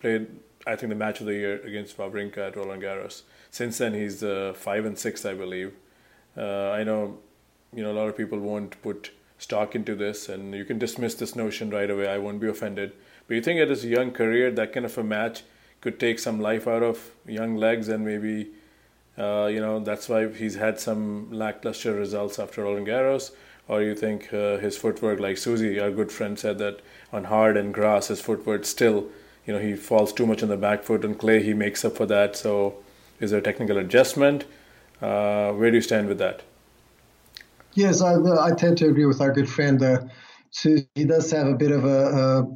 S1: played I think the match of the year against Wawrinka at Roland Garros. Since then he's uh, five and six, I believe. Uh, I know you know a lot of people won't put stock into this, and you can dismiss this notion right away. I won't be offended. But you think at his young career, that kind of a match could take some life out of young legs, and maybe uh, you know that's why he's had some lackluster results after Roland Garros. Or you think uh, his footwork, like Susie, our good friend, said that on hard and grass, his footwork still, you know, he falls too much on the back foot. On clay, he makes up for that. So, is there a technical adjustment? Uh, where do you stand with that?
S2: Yes, I, I tend to agree with our good friend. Uh, he does have a bit of a, a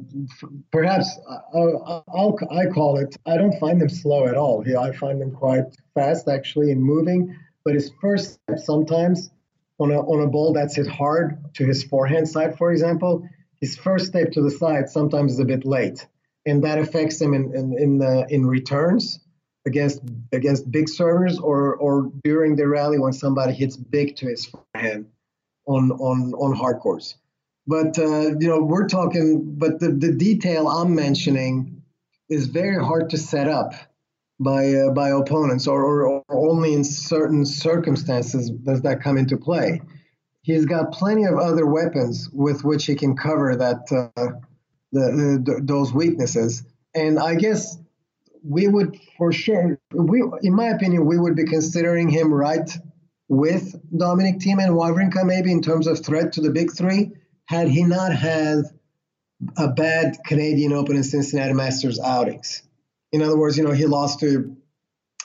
S2: perhaps I'll, I'll, i call it. I don't find them slow at all. Yeah, I find them quite fast actually in moving. But his first step sometimes on a on a ball that's hit hard to his forehand side, for example, his first step to the side sometimes is a bit late, and that affects him in in in, in returns against against big servers or or during the rally when somebody hits big to his forehand on on on hard courts. But uh, you know we're talking, but the the detail I'm mentioning is very hard to set up by uh, by opponents or, or, or only in certain circumstances does that come into play. He's got plenty of other weapons with which he can cover that uh, the, the, those weaknesses. And I guess we would for sure we in my opinion we would be considering him right with Dominic Thiem and Wawrinka maybe in terms of threat to the big three had he not had a bad Canadian Open and Cincinnati Masters outings. In other words, you know, he lost to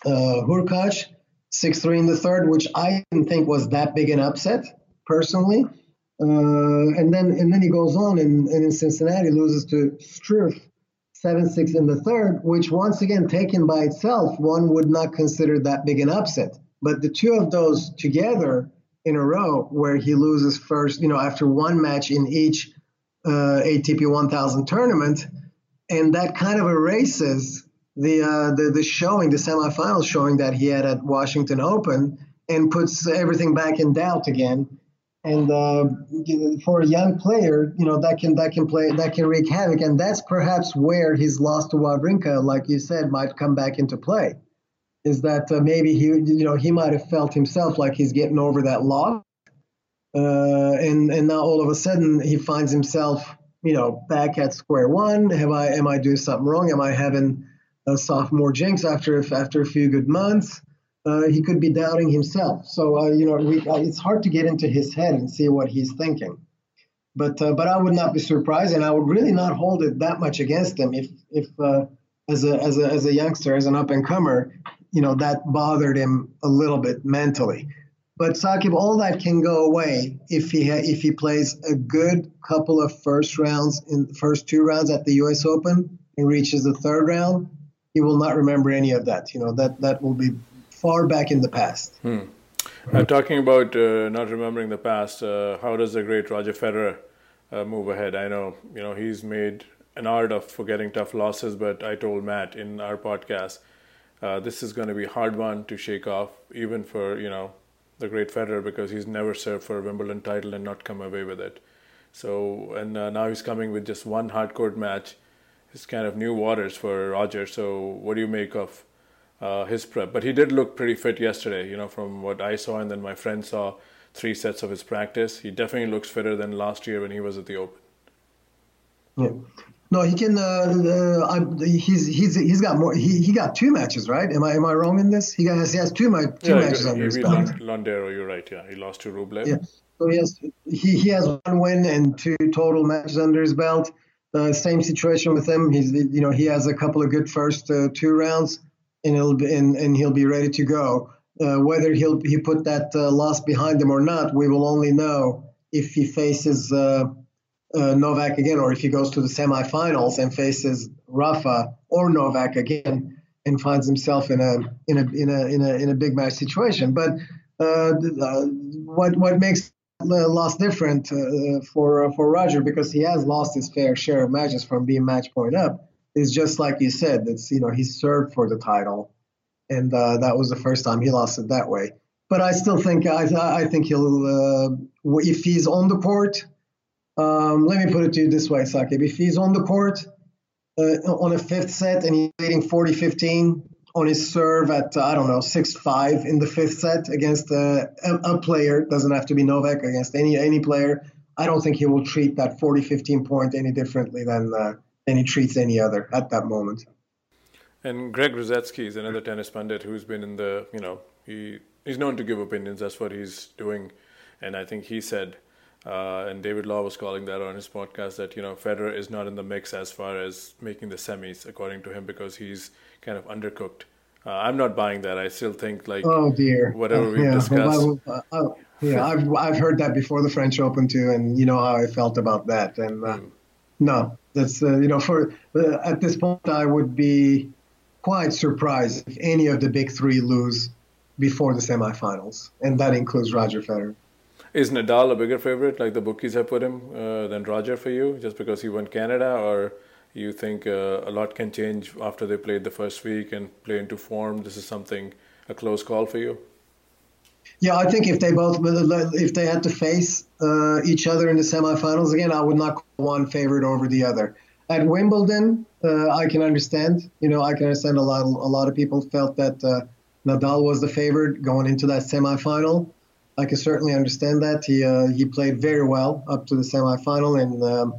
S2: uh, Hurkacz 6-3 in the third, which I didn't think was that big an upset personally. Uh, and then and then he goes on and, and in Cincinnati loses to Struff 7-6 in the third, which once again taken by itself, one would not consider that big an upset. But the two of those together in a row, where he loses first, you know, after one match in each uh, ATP 1000 tournament, and that kind of erases the, uh, the the showing, the semifinal showing that he had at Washington Open, and puts everything back in doubt again and uh, for a young player, you know that can that can play that can wreak havoc, and that's perhaps where his loss to Wawrinka, like you said, might come back into play. Is that uh, maybe he you know he might have felt himself like he's getting over that loss, uh, and and now all of a sudden he finds himself you know back at square one. Have I am I doing something wrong? Am I having a sophomore jinx after after a few good months? Uh, he could be doubting himself. So uh, you know, we, uh, it's hard to get into his head and see what he's thinking. But uh, but I would not be surprised, and I would really not hold it that much against him if if uh, as a as a as a youngster, as an up and comer, you know, that bothered him a little bit mentally. But Saqib, all that can go away if he ha- if he plays a good couple of first rounds in first two rounds at the U.S. Open and reaches the third round. He will not remember any of that. You know that that will be far back in the past.
S1: Hmm. Uh, talking about uh, not remembering the past, uh, how does the great Roger Federer uh, move ahead? I know you know he's made an art of forgetting tough losses, but I told Matt in our podcast uh, this is going to be a hard one to shake off, even for you know the great Federer because he's never served for a Wimbledon title and not come away with it. So and uh, now he's coming with just one hard court match. It's kind of new waters for Roger. So what do you make of? Uh, his prep. But he did look pretty fit yesterday, you know, from what I saw, and then my friend saw three sets of his practice. He definitely looks fitter than last year when he was at the Open.
S2: Yeah. No, he can. Uh, uh, he's he's he's got more. He, he got two matches, right? Am I am I wrong in this? He has he has two, two yeah, matches under his belt.
S1: Londero, you're right. Yeah, he lost to Rublev.
S2: Yeah. So he has he, he has one win and two total matches under his belt. Uh, same situation with him. He's you know he has a couple of good first uh, two rounds and he'll be, and, and he'll be ready to go. Uh, whether he'll he put that uh, loss behind him or not, we will only know if he faces uh, uh, Novak again, or if he goes to the semifinals and faces Rafa or Novak again and finds himself in a in a in a in a, in a big match situation. But uh, uh what what makes the loss different for for Roger because he has lost his fair share of matches from being match point up is just like you said. It's you know he served for the title, and uh, that was the first time he lost it that way. But I still think I I think he'll uh, if he's on the court. Um, let me put it to you this way, Saqib. If he's on the court uh, on a fifth set and he's leading 40-15 on his serve at uh, I don't know six five in the fifth set against uh, a, a, player doesn't have to be Novak against any any player. I don't think he will treat that 40-15 point any differently than than he treats any other at that moment.
S1: And Greg Rusedski is another tennis pundit who's been in the you know he he's known to give opinions. That's what he's doing, and I think he said. Uh, and David Law was calling that on his podcast that you know Federer is not in the mix as far as making the semis, according to him, because he's kind of undercooked. Uh, I'm not buying that. I still think like
S2: oh dear,
S1: whatever uh, we yeah. discussed.
S2: Well, uh, yeah, I've I've heard that before the French Open too, and you know how I felt about that. And uh, mm. no, that's uh, you know for uh, at this point I would be quite surprised if any of the big three lose before the semifinals, and that includes Roger Federer.
S1: Is Nadal a bigger favorite, like the bookies have put him, than Roger for you, just because he won Canada, or? you think uh, a lot can change after they played the first week and play into form? This is something a close call for you.
S2: Yeah, I think if they both if they had to face uh, each other in the semifinals again, I would not call one favorite over the other. At Wimbledon, uh, I can understand. You know, I can understand a lot. A lot of people felt that uh, Nadal was the favorite going into that semifinal. I can certainly understand that. He uh, he played very well up to the semifinal, and um,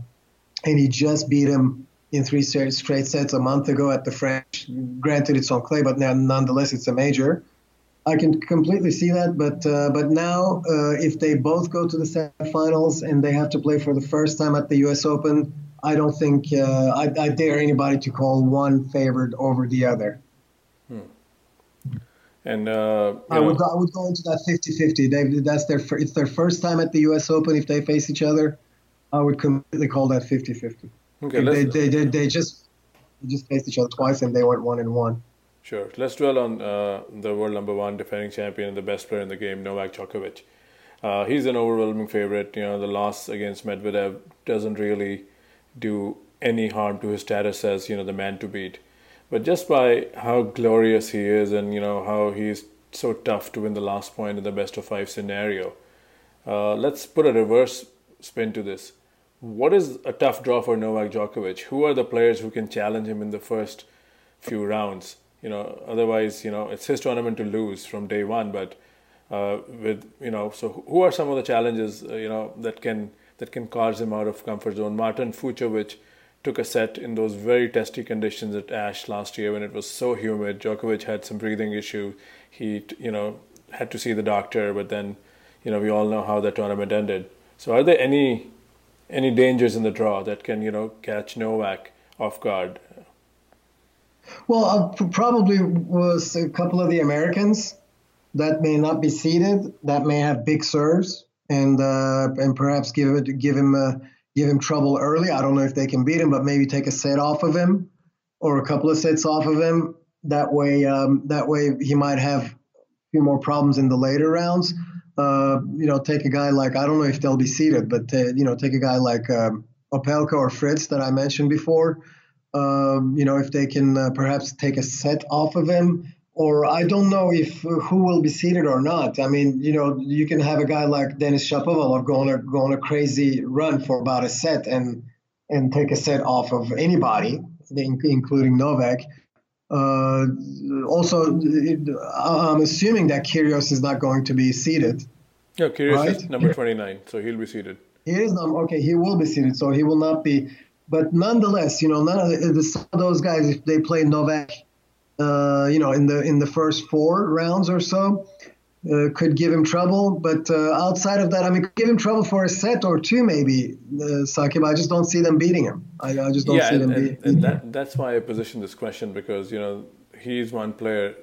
S2: and he just beat him in three straight sets a month ago at the French. Granted, it's on clay, but now nonetheless, it's a major. I can completely see that, but uh, but now uh, if they both go to the semifinals and they have to play for the first time at the U.S. Open, I don't think uh, I, I, dare anybody to call one favored over the other. Hmm.
S1: And uh,
S2: I would go, I would go into that 50-50. They, that's their it's their first time at the U.S. Open. If they face each other, I would completely call that 50-50. Okay, they, they, they, they just they just faced each other twice and they went one and one.
S1: Sure. Let's dwell on uh, the world number one defending champion and the best player in the game, Novak Djokovic. Uh, he's an overwhelming favorite. You know, the loss against Medvedev doesn't really do any harm to his status as you know the man to beat. But just by how glorious he is and you know how he's so tough to win the last point in the best of five scenario, uh, let's put a reverse spin to this what is a tough draw for Novak Djokovic? Who are the players who can challenge him in the first few rounds? You know, otherwise, you know, it's his tournament to lose from day one. But uh, with you know, so who are some of the challenges uh, you know that can that can cause him out of comfort zone? Martin Fucsovics took a set in those very testy conditions at Ashe last year when it was so humid. Djokovic had some breathing issue. He you know had to see the doctor, but then you know we all know how that tournament ended. So are there any any dangers in the draw that can you know catch Novak off guard?
S2: Well, uh, probably was a couple of the Americans that may not be seeded, that may have big serves, and uh, and perhaps give it give him uh, give him trouble early. I don't know if they can beat him, but maybe take a set off of him or a couple of sets off of him. That way, um, that way he might have a few more problems in the later rounds. Uh, you know, take a guy like I don't know if they'll be seeded, but uh, you know, take a guy like um, Opelka or Fritz that I mentioned before. Um, you know, if they can uh, perhaps take a set off of him, or I don't know if uh, who will be seeded or not. I mean, you know, you can have a guy like Denis Shapovalov go on a go on a crazy run for about a set and and take a set off of anybody, including Novak. Uh, also, I'm assuming that Kyrgios is not going to be seeded.
S1: Yeah, Kyrgios right? is number 29, so he'll be seeded.
S2: He is number okay. He will be seeded, so he will not be. But nonetheless, you know, none of the, those guys, if they play Novak, uh, you know, in the in the first four rounds or so, uh, could give him trouble. But uh, outside of that, I mean, give him trouble for a set or two, maybe, uh, Saqib. I just don't see them beating him. I, I just don't
S1: yeah,
S2: see
S1: and,
S2: them
S1: and,
S2: beating
S1: and that, That's why I positioned this question because, you know, he's one player,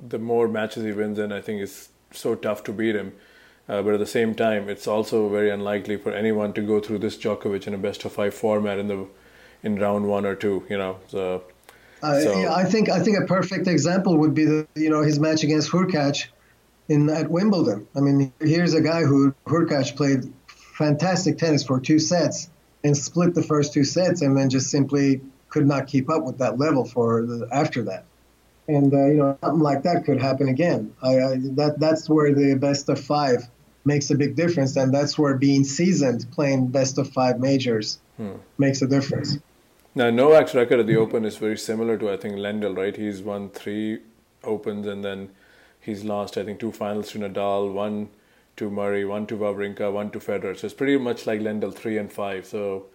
S1: the more matches he wins, and I think it's so tough to beat him. Uh, but at the same time, it's also very unlikely for anyone to go through this Djokovic in a best of five format in the in round one or two. You know, so.
S2: Uh, so. yeah, I think I think a perfect example would be the you know his match against Hurkacz in at Wimbledon. I mean, here's a guy who Hurkacz played fantastic tennis for two sets and split the first two sets, and then just simply could not keep up with that level for the, after that. And uh, you know, something like that could happen again. I, I, that that's where the best of five makes a big difference, and that's where being seasoned, playing best of five majors, hmm. makes a difference.
S1: Now, Novak's record at the Open is very similar to I think Lendl, right? He's won three Opens and then he's lost I think two finals to Nadal, one to Murray, one to Wawrinka, one to Federer. So it's pretty much like Lendl, three and five. So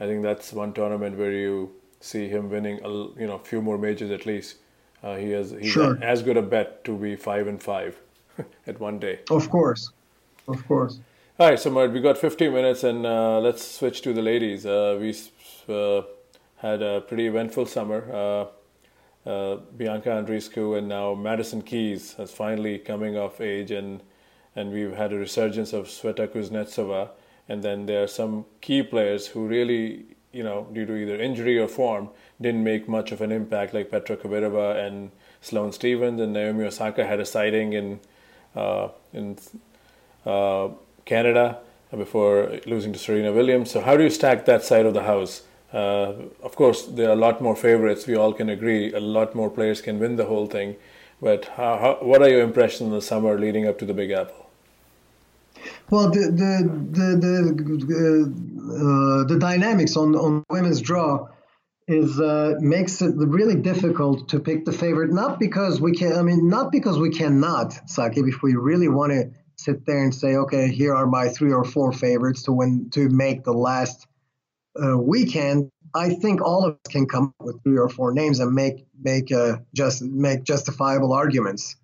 S1: I think that's one tournament where you see him winning a you know a few more majors at least. Uh, he has he's sure. as good a bet to be five and five *laughs* at one day.
S2: Of course, of course.
S1: All right, so we got 15 minutes, and uh, let's switch to the ladies. Uh, we uh, had a pretty eventful summer. Uh, uh, Bianca Andreescu and now Madison Keys has finally coming of age, and and we've had a resurgence of Sveta Kuznetsova. And then there are some key players who really, you know, due to either injury or form, didn't make much of an impact, like Petra Kvitova and Sloane Stevens and Naomi Osaka had a sighting in uh, in Canada before losing to Serena Williams. So how do you stack that side of the house? Uh, of course, there are a lot more favorites. We all can agree. A lot more players can win the whole thing. But how, how, what are your impressions in the summer leading up to the Big Apple?
S2: Well, the the the the, uh, the dynamics on on women's draw is uh, makes it really difficult to pick the favorite. Not because we can, I mean, not because we cannot, Saqib. If we really want to sit there and say, okay, here are my three or four favorites to win to make the last uh, weekend, I think all of us can come up with three or four names and make make uh, just make justifiable arguments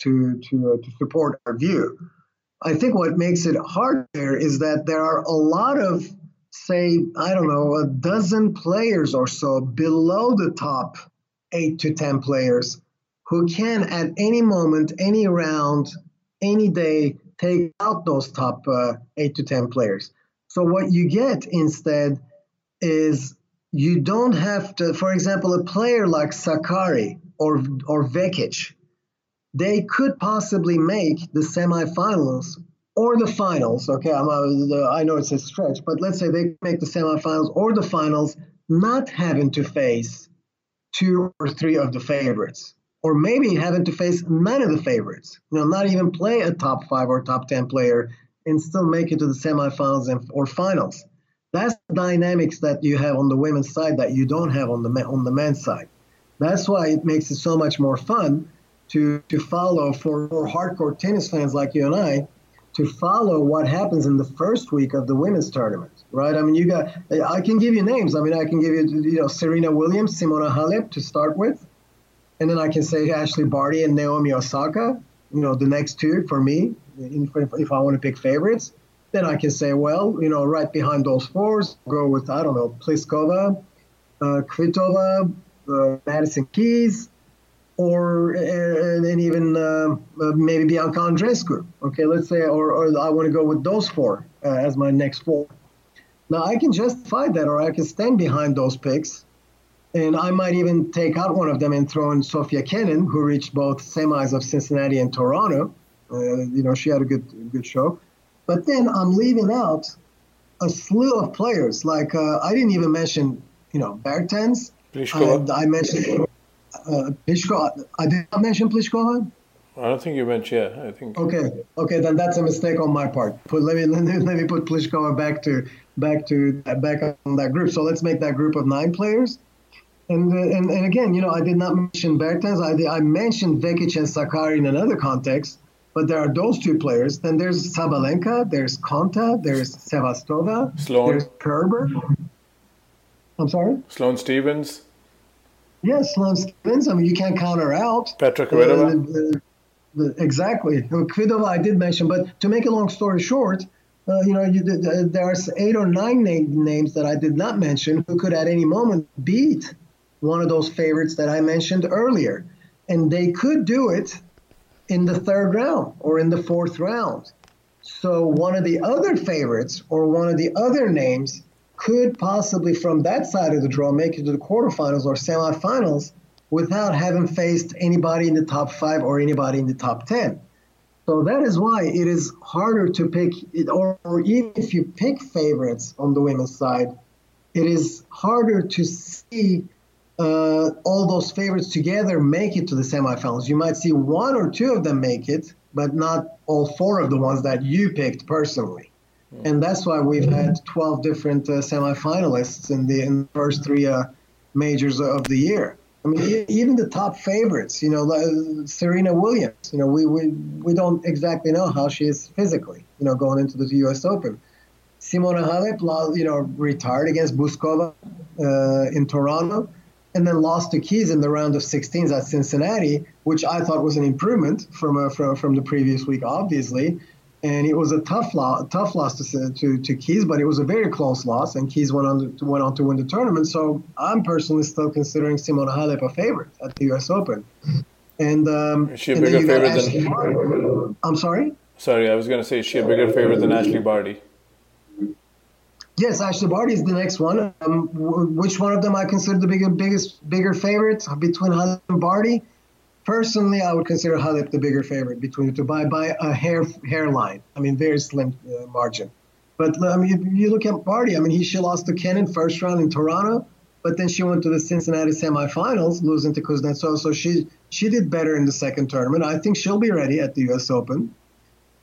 S2: to to uh, to support our view. I think what makes it hard there is that there are a lot of say I don't know a dozen players or so below the top eight to ten players who can at any moment, any round, any day take out those top uh, eight to ten players. So what you get instead is you don't have to, for example, a player like Sakkari or or Vekic, they could possibly make the semifinals or the finals. Okay, I'm, uh, I know it's a stretch, but let's say they make the semifinals or the finals, not having to face two or three of the favorites, or maybe having to face none of the favorites. You know, not even play a top five or top ten player and still make it to the semifinals and, or finals. That's the dynamics that you have on the women's side that you don't have on the on the men's side. That's why it makes it so much more fun to to follow for, for hardcore tennis fans like you and I to follow what happens in the first week of the women's tournament, right? I mean, you got I can give you names. I mean, I can give you you know Serena Williams, Simona Halep to start with, and then I can say Ashley Barty and Naomi Osaka. You know, the next two for me, if, I want to pick favorites. Then I can say, well, you know, right behind those fours, go with, I don't know, Pliskova, uh, Kvitova, uh, Madison Keys, or uh, and even uh, uh, maybe Bianca Andreescu. Okay, let's say, or, or I want to go with those four uh, as my next four. Now I can justify that, or I can stand behind those picks, and I might even take out one of them and throw in Sofia Kenin, who reached both semis of Cincinnati and Toronto. Uh, you know, she had a good good show. But then I'm leaving out a slew of players. Like uh, I didn't even mention, you know, Bertens.
S1: Pliskova.
S2: I, I mentioned uh, Pliskova. I did not mention Pliskova.
S1: I don't think you mentioned. Yeah, I think.
S2: Okay, okay, then that's a mistake on my part. Put let me *laughs* let me, let me put Pliskova back to back to back on that group. So let's make that group of nine players. And, uh, and, and again, you know, I did not mention Bertens. I, I mentioned Vekic and Sakkari in another context. But there are those two players. Then there's Sabalenka, there's Konta, there's Sevastova,
S1: Sloane.
S2: there's Kerber. I'm sorry?
S1: Sloane Stevens.
S2: Yes, Sloane Stevens. I mean, you can't count her out.
S1: Petra Kvitova.
S2: Uh, exactly. Kvitova I did mention, but to make a long story short, uh, you know, you, there's eight or nine names that I did not mention who could at any moment beat one of those favorites that I mentioned earlier. And they could do it in the third round or in the fourth round. So one of the other favorites or one of the other names could possibly from that side of the draw make it to the quarterfinals or semifinals without having faced anybody in the top five or anybody in the top 10. So that is why it is harder to pick, it, or, or even if you pick favorites on the women's side, it is harder to see uh, all those favorites together make it to the semifinals. You might see one or two of them make it, but not all four of the ones that you picked personally. Hmm. And that's why we've had 12 different uh, semifinalists in the, in the first three uh, majors of the year. I mean, even the top favorites, you know, Serena Williams, you know, we, we, we don't exactly know how she is physically, you know, going into the U.S. Open. Simona Halep, you know, retired against Bouzkova uh, in Toronto and then lost to Keys in the round of 16s at Cincinnati, which I thought was an improvement from, uh, from, from the previous week, obviously and it was a tough loss, tough loss to, to, to Keys, but it was a very close loss, and Keys went on to, went on to win the tournament. So I'm personally still considering Simona Halep a favorite at the U.S. Open. And um,
S1: is she a bigger favorite than?
S2: Barty. I'm sorry.
S1: Sorry, I was going to say is she a bigger favorite than Ashley Barty?
S2: Yes, Barty is the next one. Um, which one of them I consider the bigger, biggest, bigger favorite between Halep and Barty? Personally, I would consider Halep the bigger favorite between the two by, by a hair hairline. I mean, very slim uh, margin. But I mean, if you look at Barty, I mean, he she lost to Kenin first round in Toronto, but then she went to the Cincinnati semifinals, losing to Kuznetsov. So she she did better in the second tournament. I think she'll be ready at the U.S. Open.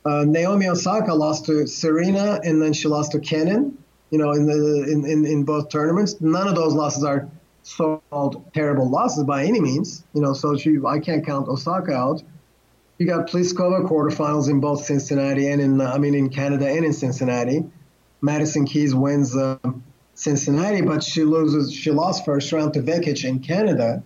S2: Uh, Naomi Osaka lost to Serena, and then she lost to Kenin. You know, in the in, in, in both tournaments, none of those losses are so-called terrible losses by any means. You know, so she, I can't count Osaka out. You got Pliskova quarterfinals in both Cincinnati and in, I mean, in Canada and in Cincinnati. Madison Keys wins uh, Cincinnati, but she loses. She lost first round to Vekic in Canada.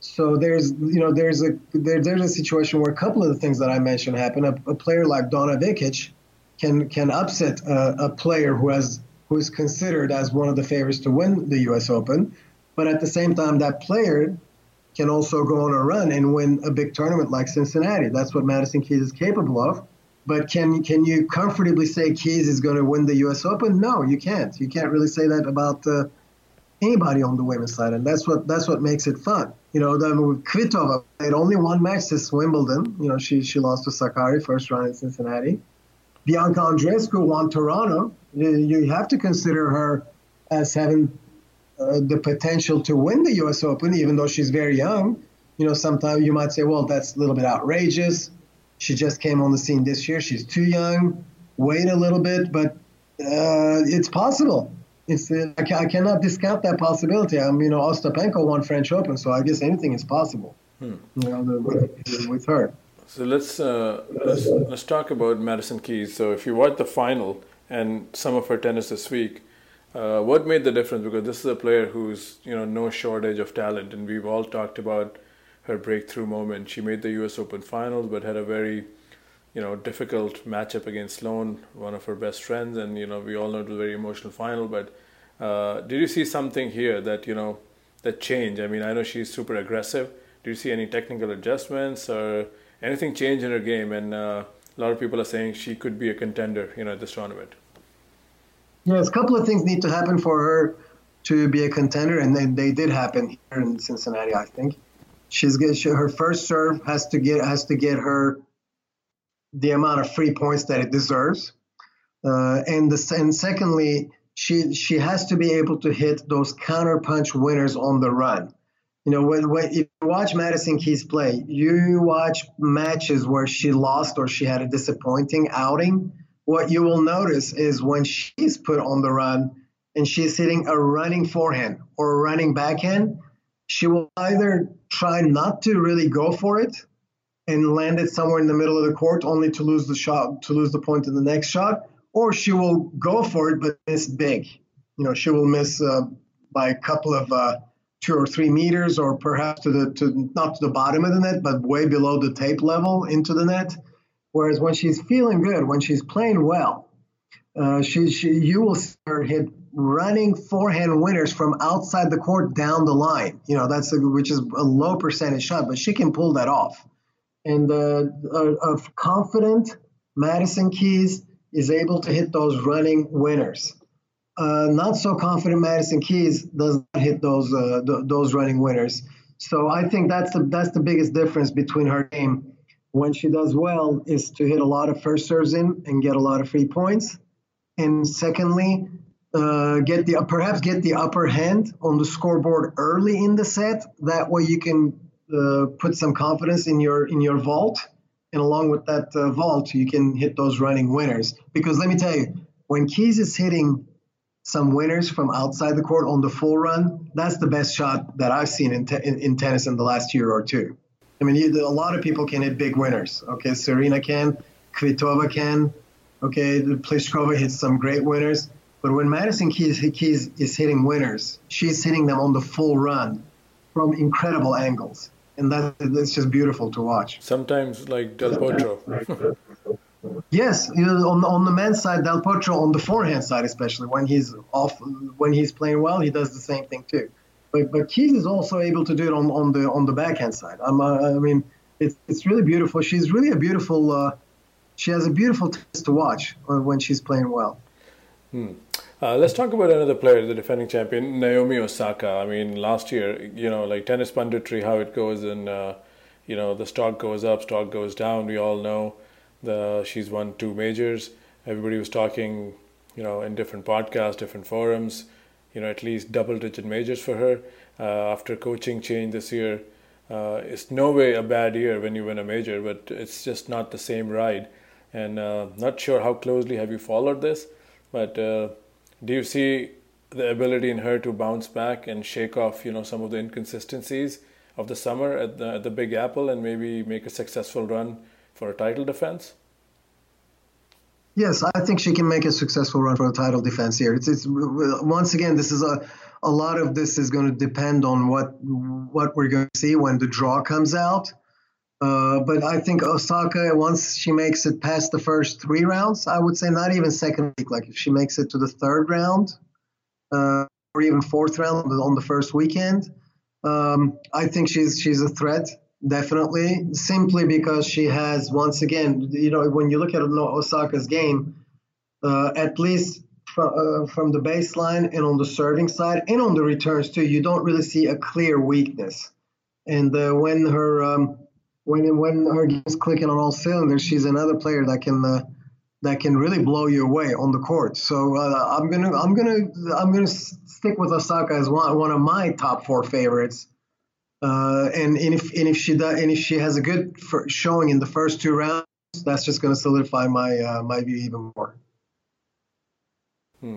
S2: So there's, you know, there's a there, there's a situation where a couple of the things that I mentioned happen. A, a player like Donna Vekic can can upset a, a player who has who is considered as one of the favorites to win the U.S. Open. But at the same time, that player can also go on a run and win a big tournament like Cincinnati. That's what Madison Keys is capable of. But can can you comfortably say Keys is going to win the U.S. Open? No, you can't. You can't really say that about uh, anybody on the women's side, and that's what that's what makes it fun. You know, then with Kvitova played only one match this Wimbledon. You know, she she lost to Sakkari first round in Cincinnati. Bianca Andreescu won Toronto. You have to consider her as having uh, the potential to win the U.S. Open, even though she's very young. You know, sometimes you might say, well, that's a little bit outrageous. She just came on the scene this year. She's too young. Wait a little bit, but uh, it's possible. It's uh, I, I, cannot discount that possibility. I'm, you know, Ostapenko won French Open, so I guess anything is possible. Hmm. You know, the, with, with, her.
S1: So let's, uh, let's let's talk about Madison Keys. So if you watch the final and some of her tennis this week, uh, what made the difference? Because this is a player who's you know no shortage of talent, and we've all talked about her breakthrough moment. She made the U.S. Open finals, but had a very you know difficult matchup against Sloane, one of her best friends, and you know we all know it was a very emotional final. But uh, did you see something here that you know that change? I mean, I know she's super aggressive. Do you see any technical adjustments or anything change in her game? And uh, a lot of people are saying she could be a contender, you know, at this tournament.
S2: Yes, a couple of things need to happen for her to be a contender, and they, they did happen here in Cincinnati. I think she's she, her first serve has to get has to get her the amount of free points that it deserves, uh, and the and secondly, she she has to be able to hit those counter punch winners on the run. You know, when, when if you watch Madison Keys play, you watch matches where she lost or she had a disappointing outing what you will notice is when she's put on the run and she's hitting a running forehand or a running backhand, she will either try not to really go for it and land it somewhere in the middle of the court only to lose the shot, to lose the point in the next shot, or she will go for it but miss big. You know, she will miss uh, by a couple of uh, two or three meters, or perhaps to the to not to the bottom of the net, but way below the tape level into the net. Whereas when she's feeling good, when she's playing well, uh, she, she, you will see her hit running forehand winners from outside the court down the line. You know, that's a, which is a low percentage shot, but she can pull that off. And uh, confident Madison Keys is able to hit those running winners. Uh, not so confident Madison Keys does not hit those uh, th- those running winners. So I think that's the that's the biggest difference between her game when she does well is to hit a lot of first serves in and get a lot of free points, and secondly, uh, get the perhaps get the upper hand on the scoreboard early in the set. That way you can uh, put some confidence in your in your vault, and along with that uh, vault, you can hit those running winners. Because let me tell you, when Keys is hitting some winners from outside the court on the full run, that's the best shot that I've seen in, te- in, in, tennis in the last year or two. I mean, you, a lot of people can hit big winners. Okay, Serena can, Kvitova can. Okay, Pliskova hits some great winners. But when Madison Keys, Keys is hitting winners, she's hitting them on the full run from incredible angles. And that, that's just beautiful to watch.
S1: Sometimes like Del Potro.
S2: Yes, you know, on on the men's side, Del Potro on the forehand side, especially when he's off, when he's playing well, he does the same thing too. But but Keys is also able to do it on, on the on the backhand side. I'm, uh, I mean, it's it's really beautiful. She's really a beautiful. Uh, she has a beautiful tennis to watch when she's playing well.
S1: Hmm. Uh, let's talk about another player, the defending champion, Naomi Osaka. I mean, last year, you know, like tennis punditry, how it goes, and uh, you know, the stock goes up, stock goes down. We all know the she's won two majors. Everybody was talking, you know, in different podcasts, different forums, you know, at least double-digit majors for her. Uh, after coaching change this year, uh, it's no way a bad year when you win a major, but it's just not the same ride. And uh, not sure how closely have you followed this, but uh, do you see the ability in her to bounce back and shake off, you know, some of the inconsistencies of the summer at the, at the Big Apple and maybe make a successful run for a title defense?
S2: Yes, I think she can make a successful run for a title defense here. It's, it's once again, this is a a lot of this is going to depend on what what we're going to see when the draw comes out. Uh, but I think Osaka, once she makes it past the first three rounds, I would say not even second week. Like if she makes it to the third round, uh, or even fourth round on the first weekend, um, I think she's she's a threat definitely, simply because she has once again, you know, when you look at Osaka's game, uh, at least from, uh, from the baseline and on the serving side and on the returns too, you don't really see a clear weakness. And uh, when her um, when when her game's clicking on all cylinders, she's another player that can uh, that can really blow you away on the court. So uh, I'm gonna I'm gonna I'm gonna stick with Osaka as one one of my top four favorites. Uh, and, and if and if she does, and if she has a good showing in the first two rounds, that's just going to solidify my uh, my view even more. Hmm.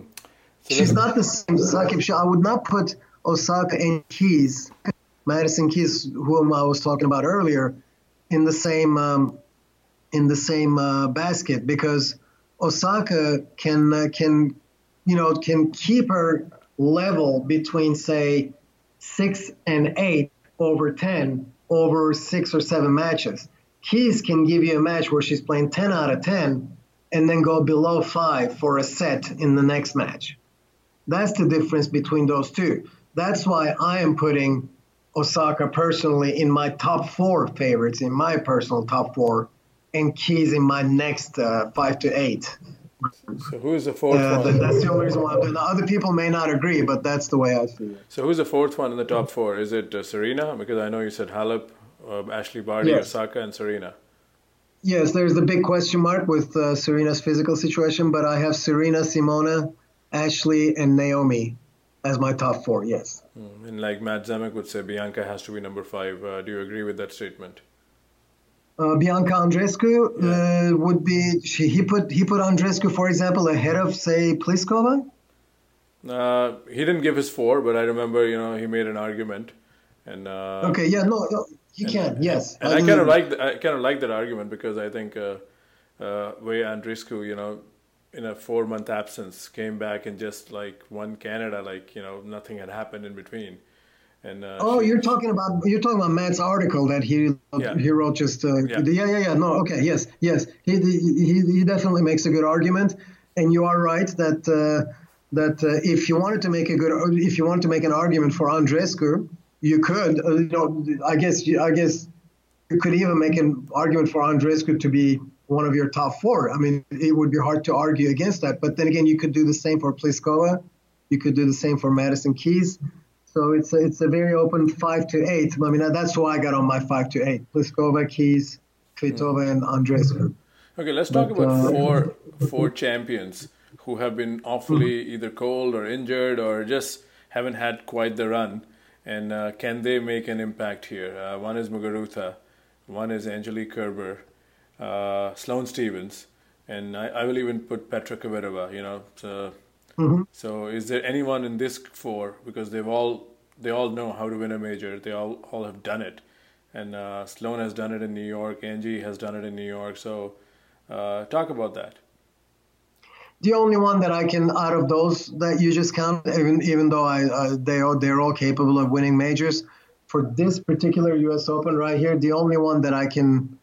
S2: So She's not the same. She, I would not put Osaka and Keys, Madison Keys, whom I was talking about earlier, in the same um, in the same uh, basket because Osaka can uh, can you know can keep her level between say six and eight over 10 over six or seven matches. Keys can give you a match where she's playing 10 out of 10 and then go below five for a set in the next match. That's the difference between those two. That's why I am putting Osaka personally in my top four favorites, in my personal top four, and Keys in my next uh, five to eight.
S1: So who's the fourth uh,
S2: one? That's the only reason why. The other people may not agree, but that's the way I see it.
S1: So who's the fourth one in the top four? Is it uh, Serena? Because I know you said Halep, uh, Ashleigh Barty, yes. Osaka, and Serena.
S2: Yes, there's the big question mark with uh, Serena's physical situation, but I have Serena, Simona, Ashleigh, and Naomi as my top four. Yes.
S1: Mm, and like Matt Zemek would say, Bianca has to be number five. Uh, do you agree with that statement?
S2: Uh, Bianca Andreescu yeah. uh, would be she, he put he put Andreescu for example ahead of say Pliskova.
S1: Uh, he didn't give his four, but I remember you know he made an argument, and uh,
S2: okay, yeah, no, no he and, can, yes,
S1: and I, I kind of like I kind of like that argument because I think uh, uh, way Andreescu, you know, in a four month absence, came back and just like won Canada, like you know nothing had happened in between. And, uh,
S2: oh, she, you're talking about you're talking about Matt's article that he yeah. he wrote just uh, yeah. yeah yeah yeah no okay yes yes he, he he definitely makes a good argument and you are right that uh, that uh, if you wanted to make a good if you wanted to make an argument for Andreescu you could uh, you know I guess I guess you could even make an argument for Andreescu to be one of your top four. I mean, it would be hard to argue against that. But then again, you could do the same for Pliskova. You could do the same for Madison Keys. So it's a, it's a very open five to eight. I mean, that's why I got on my five to eight: Pliskova, Keys, Kvitova, and Andreescu.
S1: Okay, let's talk but, about uh, four four champions who have been awfully either cold or injured or just haven't had quite the run. And uh, can they make an impact here? Uh, one is Muguruza, one is Angelique Kerber, uh, Sloane Stevens, and I, I, will even put Petra Kvitova. You know, so, mm-hmm. so is there anyone in this four because they've all they all know how to win a major. They all all have done it, and uh, Sloane has done it in New York. Angie has done it in New York. So uh, talk about that.
S2: The only one that I can out of those that you just count, even even though I uh, they are they're all capable of winning majors, for this particular U.S. Open right here, the only one that I can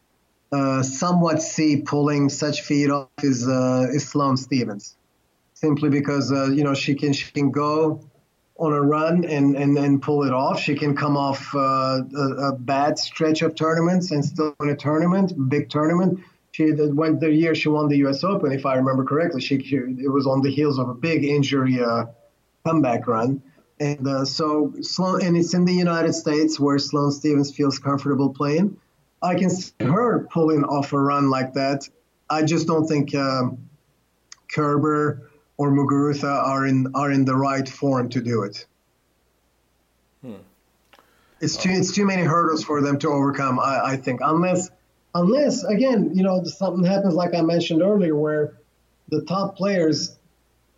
S2: uh, somewhat see pulling such feat off is uh, is Sloane Stevens, simply because uh, you know she can she can go on a run and, and, and pull it off. She can come off uh, a, a, bad stretch of tournaments and still win a tournament, big tournament. She went the year she won the U.S. Open, if I remember correctly. She, she it was on the heels of a big injury uh, comeback run. And uh, so Sloane, and it's in the United States where Sloane Stevens feels comfortable playing. I can see her pulling off a run like that. I just don't think um, Kerber or Muguruza are in are in the right form to do it. Hmm. It's too it's too many hurdles for them to overcome. I, I think unless unless again you know something happens like I mentioned earlier where the top players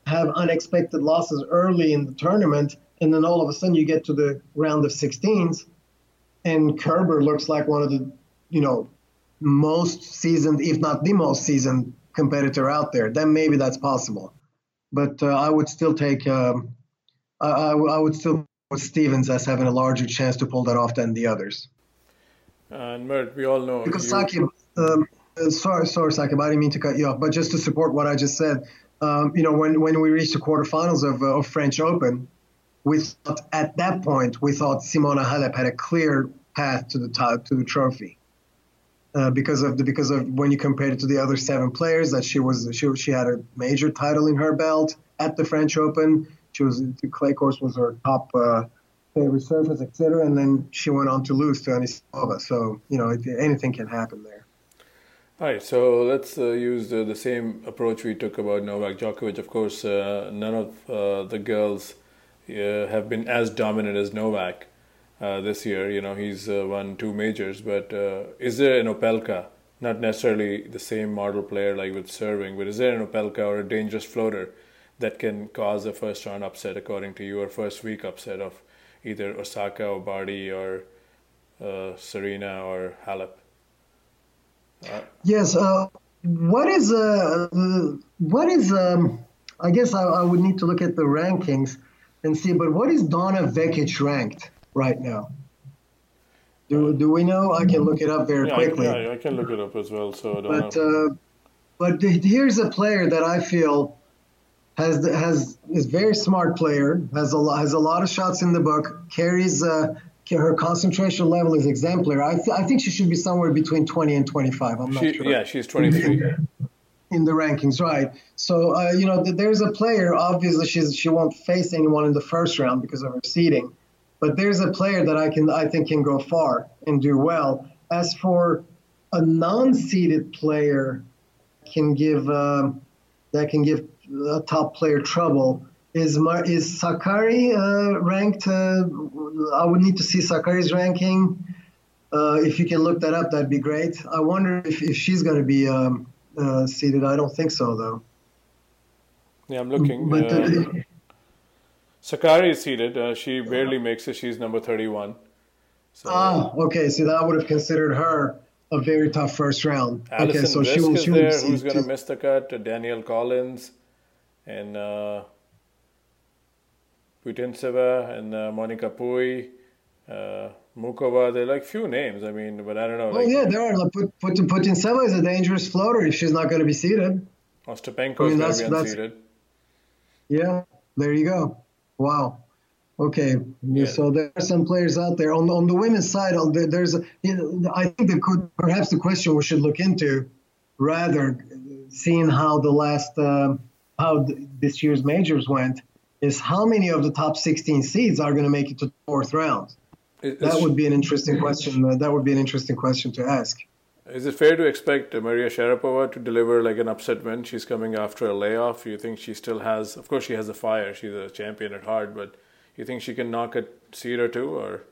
S2: have unexpected losses early in the tournament and then all of a sudden you get to the round of 16s and Kerber looks like one of the you know, most seasoned, if not the most seasoned competitor out there, then maybe that's possible. But uh, I would still take, um, I, I, would still put Stevens as having a larger chance to pull that off than the others.
S1: And Mert, we all know
S2: because you... um, uh, sorry, sorry, Saqib, I didn't mean to cut you off, but just to support what I just said, um, you know, when when we reached the quarterfinals of, uh, of French Open, we thought at that point we thought Simona Halep had a clear path to the top, to the trophy. Uh, because of the because of when you compare it to the other seven players that she was she she had a major title in her belt at the French Open. She was the clay course was her top uh, favorite surface, etc. And then she went on to lose to Anisimova. So you know anything can happen there.
S1: All right, so let's uh, use the, the, same approach we took about Novak Djokovic. Of course, uh, none of uh, the girls have been as dominant as Novak. Uh, this year. You know, he's uh, won two majors, but uh, is there an Opelka? Not necessarily the same model player like with serving, but is there an Opelka or a dangerous floater that can cause a first round upset, according to you, or first week upset of either Osaka or Barty or uh, Serena or Halep?
S2: Yes. what is what is um, I guess I, I, would need to look at the rankings and see. But what is Donna Vekic ranked? Right now. Do, do we know? I can look it up very
S1: yeah,
S2: quickly.
S1: I, yeah, I can look it up as well. So,
S2: but uh, but here's a player that I feel has has is very smart player has a lot has a lot of shots in the book carries uh, her concentration level is exemplary. I, th- I think she should be somewhere between 20 and 25. I'm not
S1: she,
S2: sure.
S1: Yeah, she's 23.
S2: In the rankings, right? So uh, you know, there's a player. Obviously, she's she won't face anyone in the first round because of her seeding. But there's a player that I can I think can go far and do well. As for a non-seeded player, can give um, that can give a top player trouble. Is Mar- is Sakkari uh, ranked? Uh, I would need to see Sakkari's ranking. Uh, if you can look that up, that'd be great. I wonder if, if she's going to be um, uh, seeded. I don't think so, though.
S1: Yeah, I'm looking. But, uh, Sakkari is seeded. Uh, she barely makes it. She's number 31.
S2: So, ah, okay. So that would have considered her a very tough first round.
S1: Alison
S2: okay, so
S1: she will, she there. Who's going to miss the cut? Danielle Collins and uh, Putintseva and uh, Monica Puig. Uh, Muchova, they're like few names. I mean, but I don't know.
S2: Oh like, yeah, there are. Like, Put, Put, Putintseva is a dangerous floater if she's not going to be seeded.
S1: Ostapenko I mean, is going to be unseeded.
S2: Yeah, there you go. Wow. Okay, yeah. so there are some players out there on the, on the women's side. There's, a, you know, I think the could perhaps the question we should look into rather seeing how the last uh, how th- this year's majors went is how many of the top 16 seeds are going to make it to the fourth round. It's, that would be an interesting question. Uh, that would be an interesting question to ask.
S1: Is it fair to expect Maria Sharapova to deliver like an upset win? She's coming after a layoff. You think she still has? Of course, she has a fire. She's a champion at heart, but you think she can knock a seed or two, or?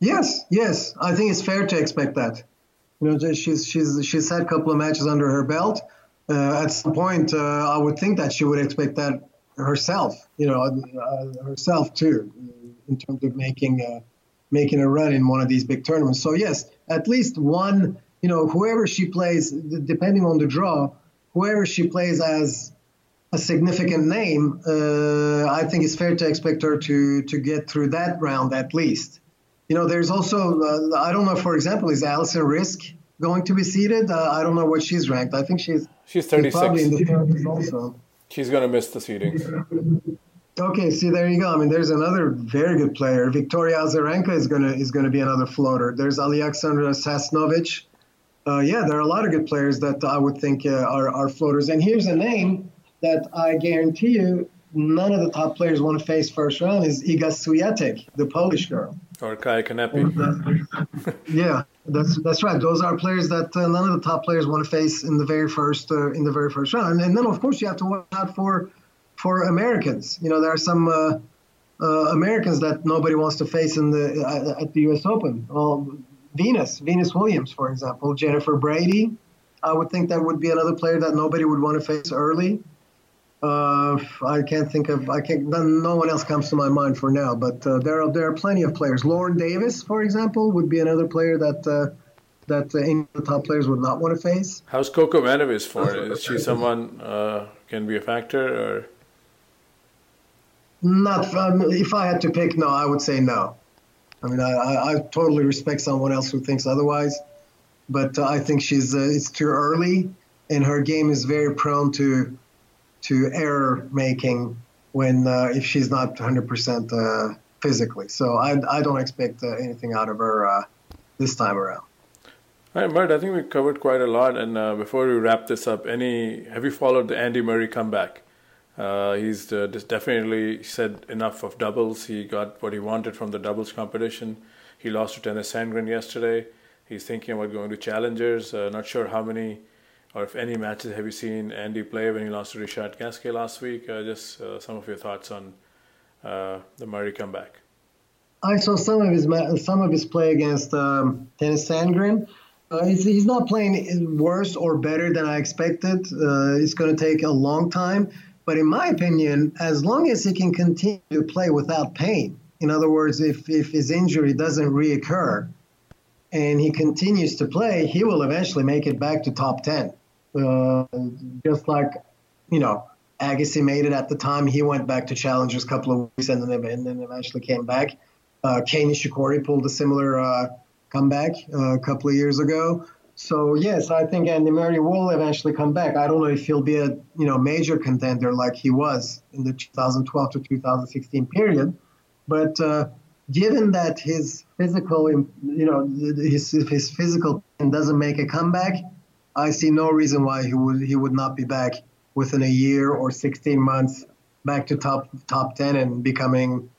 S2: Yes, yes. I think it's fair to expect that. You know, she's she's she's had a couple of matches under her belt. Uh, at some point, uh, I would think that she would expect that herself. You know, uh, herself too, in terms of making uh, making a run in one of these big tournaments. So yes, at least one, you know, whoever she plays, depending on the draw, whoever she plays as a significant name, uh, I think it's fair to expect her to to get through that round at least. You know, there's also uh, I don't know, for example, is Alison Riske going to be seeded? Uh, I don't know what she's ranked. I think she's
S1: she's 36.
S2: Probably in the 30s also.
S1: She's going to miss the seeding. *laughs*
S2: Okay, see there you go. I mean, there's another very good player. Victoria Azarenka is gonna is gonna be another floater. There's Alexandra Sasnovich. Uh, yeah, there are a lot of good players that I would think uh, are are floaters. And here's a name that I guarantee you none of the top players want to face first round is Iga Swiatek, the Polish girl.
S1: Or Kaia Kanepi. *laughs*
S2: yeah, that's that's right. Those are players that uh, none of the top players want to face in the very first uh, in the very first round. And then of course you have to watch out for for Americans. You know, there are some uh, uh, Americans that nobody wants to face in the uh, at the U.S. Open. Well, Venus, Venus Williams, for example, Jennifer Brady. I would think that would be another player that nobody would want to face early. Uh, I can't think of I can't. No one else comes to my mind for now. But uh, there are there are plenty of players. Lauren Davis, for example, would be another player that uh, that any of the top players would not want to face.
S1: How's Coco Manovis for? Is she someone uh, can be a factor or?
S2: Not um, if I had to pick, no, I would say no. I mean, I, I, I totally respect someone else who thinks otherwise, but uh, I think she's uh, it's too early, and her game is very prone to to error making when uh, if she's not 100% uh, physically. So I, I don't expect uh, anything out of her uh, this time around.
S1: All right, Mert, I think we covered quite a lot. And before we wrap this up, any have you followed the Andy Murray comeback? Uh, he's uh, definitely said enough of doubles. He got what he wanted from the doubles competition. He lost to Tennys Sandgren yesterday. He's thinking about going to challengers. Uh, not sure how many or if any matches have you seen Andy play when he lost to Richard Gasquet last week. Uh, just uh, some of your thoughts on uh, the Murray comeback.
S2: I saw some of his some of his play against um, Tennys Sandgren. Uh, he's, he's, not playing worse or better than I expected. Uh, it's going to take a long time. But in my opinion, as long as he can continue to play without pain, in other words, if, if his injury doesn't reoccur and he continues to play, he will eventually make it back to top 10. Uh, just like, you know, Agassi made it at the time. He went back to challengers a couple of weeks and then, and then eventually came back. Uh, Kei Nishikori pulled a similar uh, comeback uh, a couple of years ago. So yes, I think Andy Murray will eventually come back. I don't know if he'll be a you know major contender like he was in the 2012 to 2016 period, but uh, given that his physical you know his his physical doesn't make a comeback, I see no reason why he would he would not be back within a year or 16 months back to top top 10 and becoming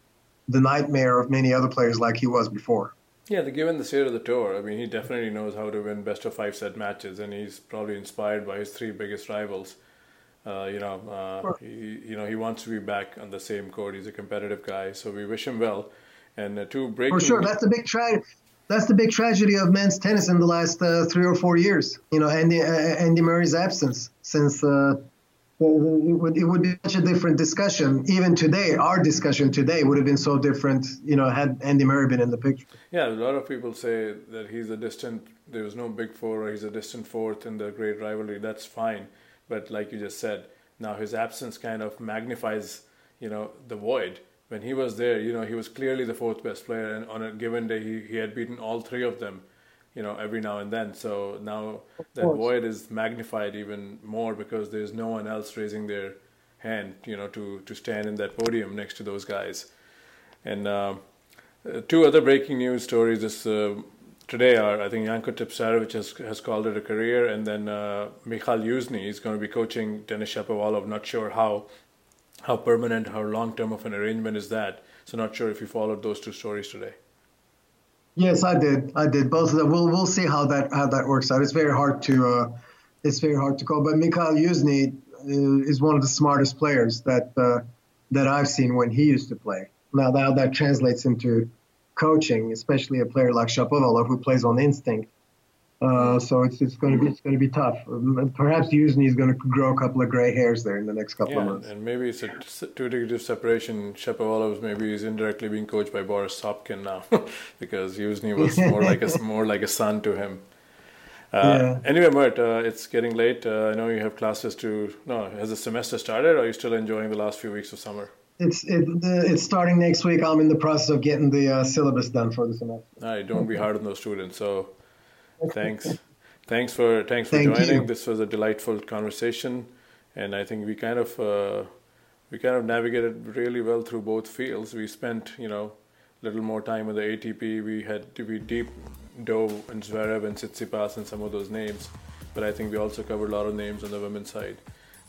S2: the nightmare of many other players like he was before.
S1: Yeah, given the state of the tour, I mean, he definitely knows how to win best of five set matches, and he's probably inspired by his three biggest rivals. Uh, you know, uh, he, you know, he wants to be back on the same court. He's a competitive guy, so we wish him well. And uh, two breaking.
S2: For sure, that's the big tragedy. That's the big tragedy of men's tennis in the last uh, three or four years. You know, Andy uh, Andy Murray's absence since uh, it would, it would be such a different discussion. Even today, our discussion today would have been so different, you know, had Andy Murray been in the picture.
S1: Yeah, a lot of people say that he's a distant, there was no big four, or he's a distant fourth in the great rivalry. That's fine. But like you just said, now his absence kind of magnifies, you know, the void. When he was there, you know, he was clearly the fourth best player, and on a given day, he, he had beaten all three of them you know every now and then so now that void is magnified even more because there's no one else raising their hand you know to to stand in that podium next to those guys and uh, two other breaking news stories this uh, today are I think Janko Tipsarevic has, has called it a career, and then uh, Mikhail Youzhny is going to be coaching Denis Shapovalov. Not sure how how permanent, how long term of an arrangement is that. So not sure if you followed those two stories today.
S2: Yes, I did. I did both of them. We'll we'll see how that how that works out. It's very hard to uh, it's very hard to call. But Mikhail Youzhny uh, is one of the smartest players that uh, that I've seen when he used to play. Now, how that translates into coaching, especially a player like Shapovalov who plays on instinct. Uh, so it's it's going to be it's going to be tough. Um, perhaps Youzhny is going to grow a couple of gray hairs there in the next couple
S1: yeah,
S2: of months.
S1: and maybe it's a two degree separation. Shapovalov maybe is indirectly being coached by Boris Sobkin now *laughs* because Youzhny was *laughs* more like a more like a son to him. Uh, yeah. Anyway, Mert, uh, it's getting late. Uh, I know you have classes to. No, has the semester started, or are you still enjoying the last few weeks of summer?
S2: It's it, it's starting next week. I'm in the process of getting the uh, syllabus done for the semester.
S1: All right, don't be hard on those students. So thanks. Thanks for thanks for Thank joining. you. this was a delightful conversation and i think we kind of uh, we kind of navigated really well through both fields. We spent you know a little more time with the atp we had to be deep dove and zverev and tsitsipas and some of those names but i think we also covered a lot of names on the women's side.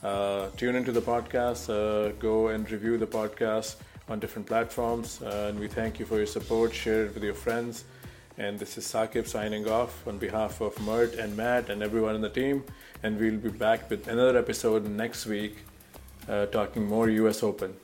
S1: Uh, tune into the podcast uh, go and review the podcast on different platforms uh, and we thank you for your support. Share it with your friends and this is Saqib signing off on behalf of Mert and Matt and everyone in the team. And we'll be back with another episode next week uh, talking more US Open.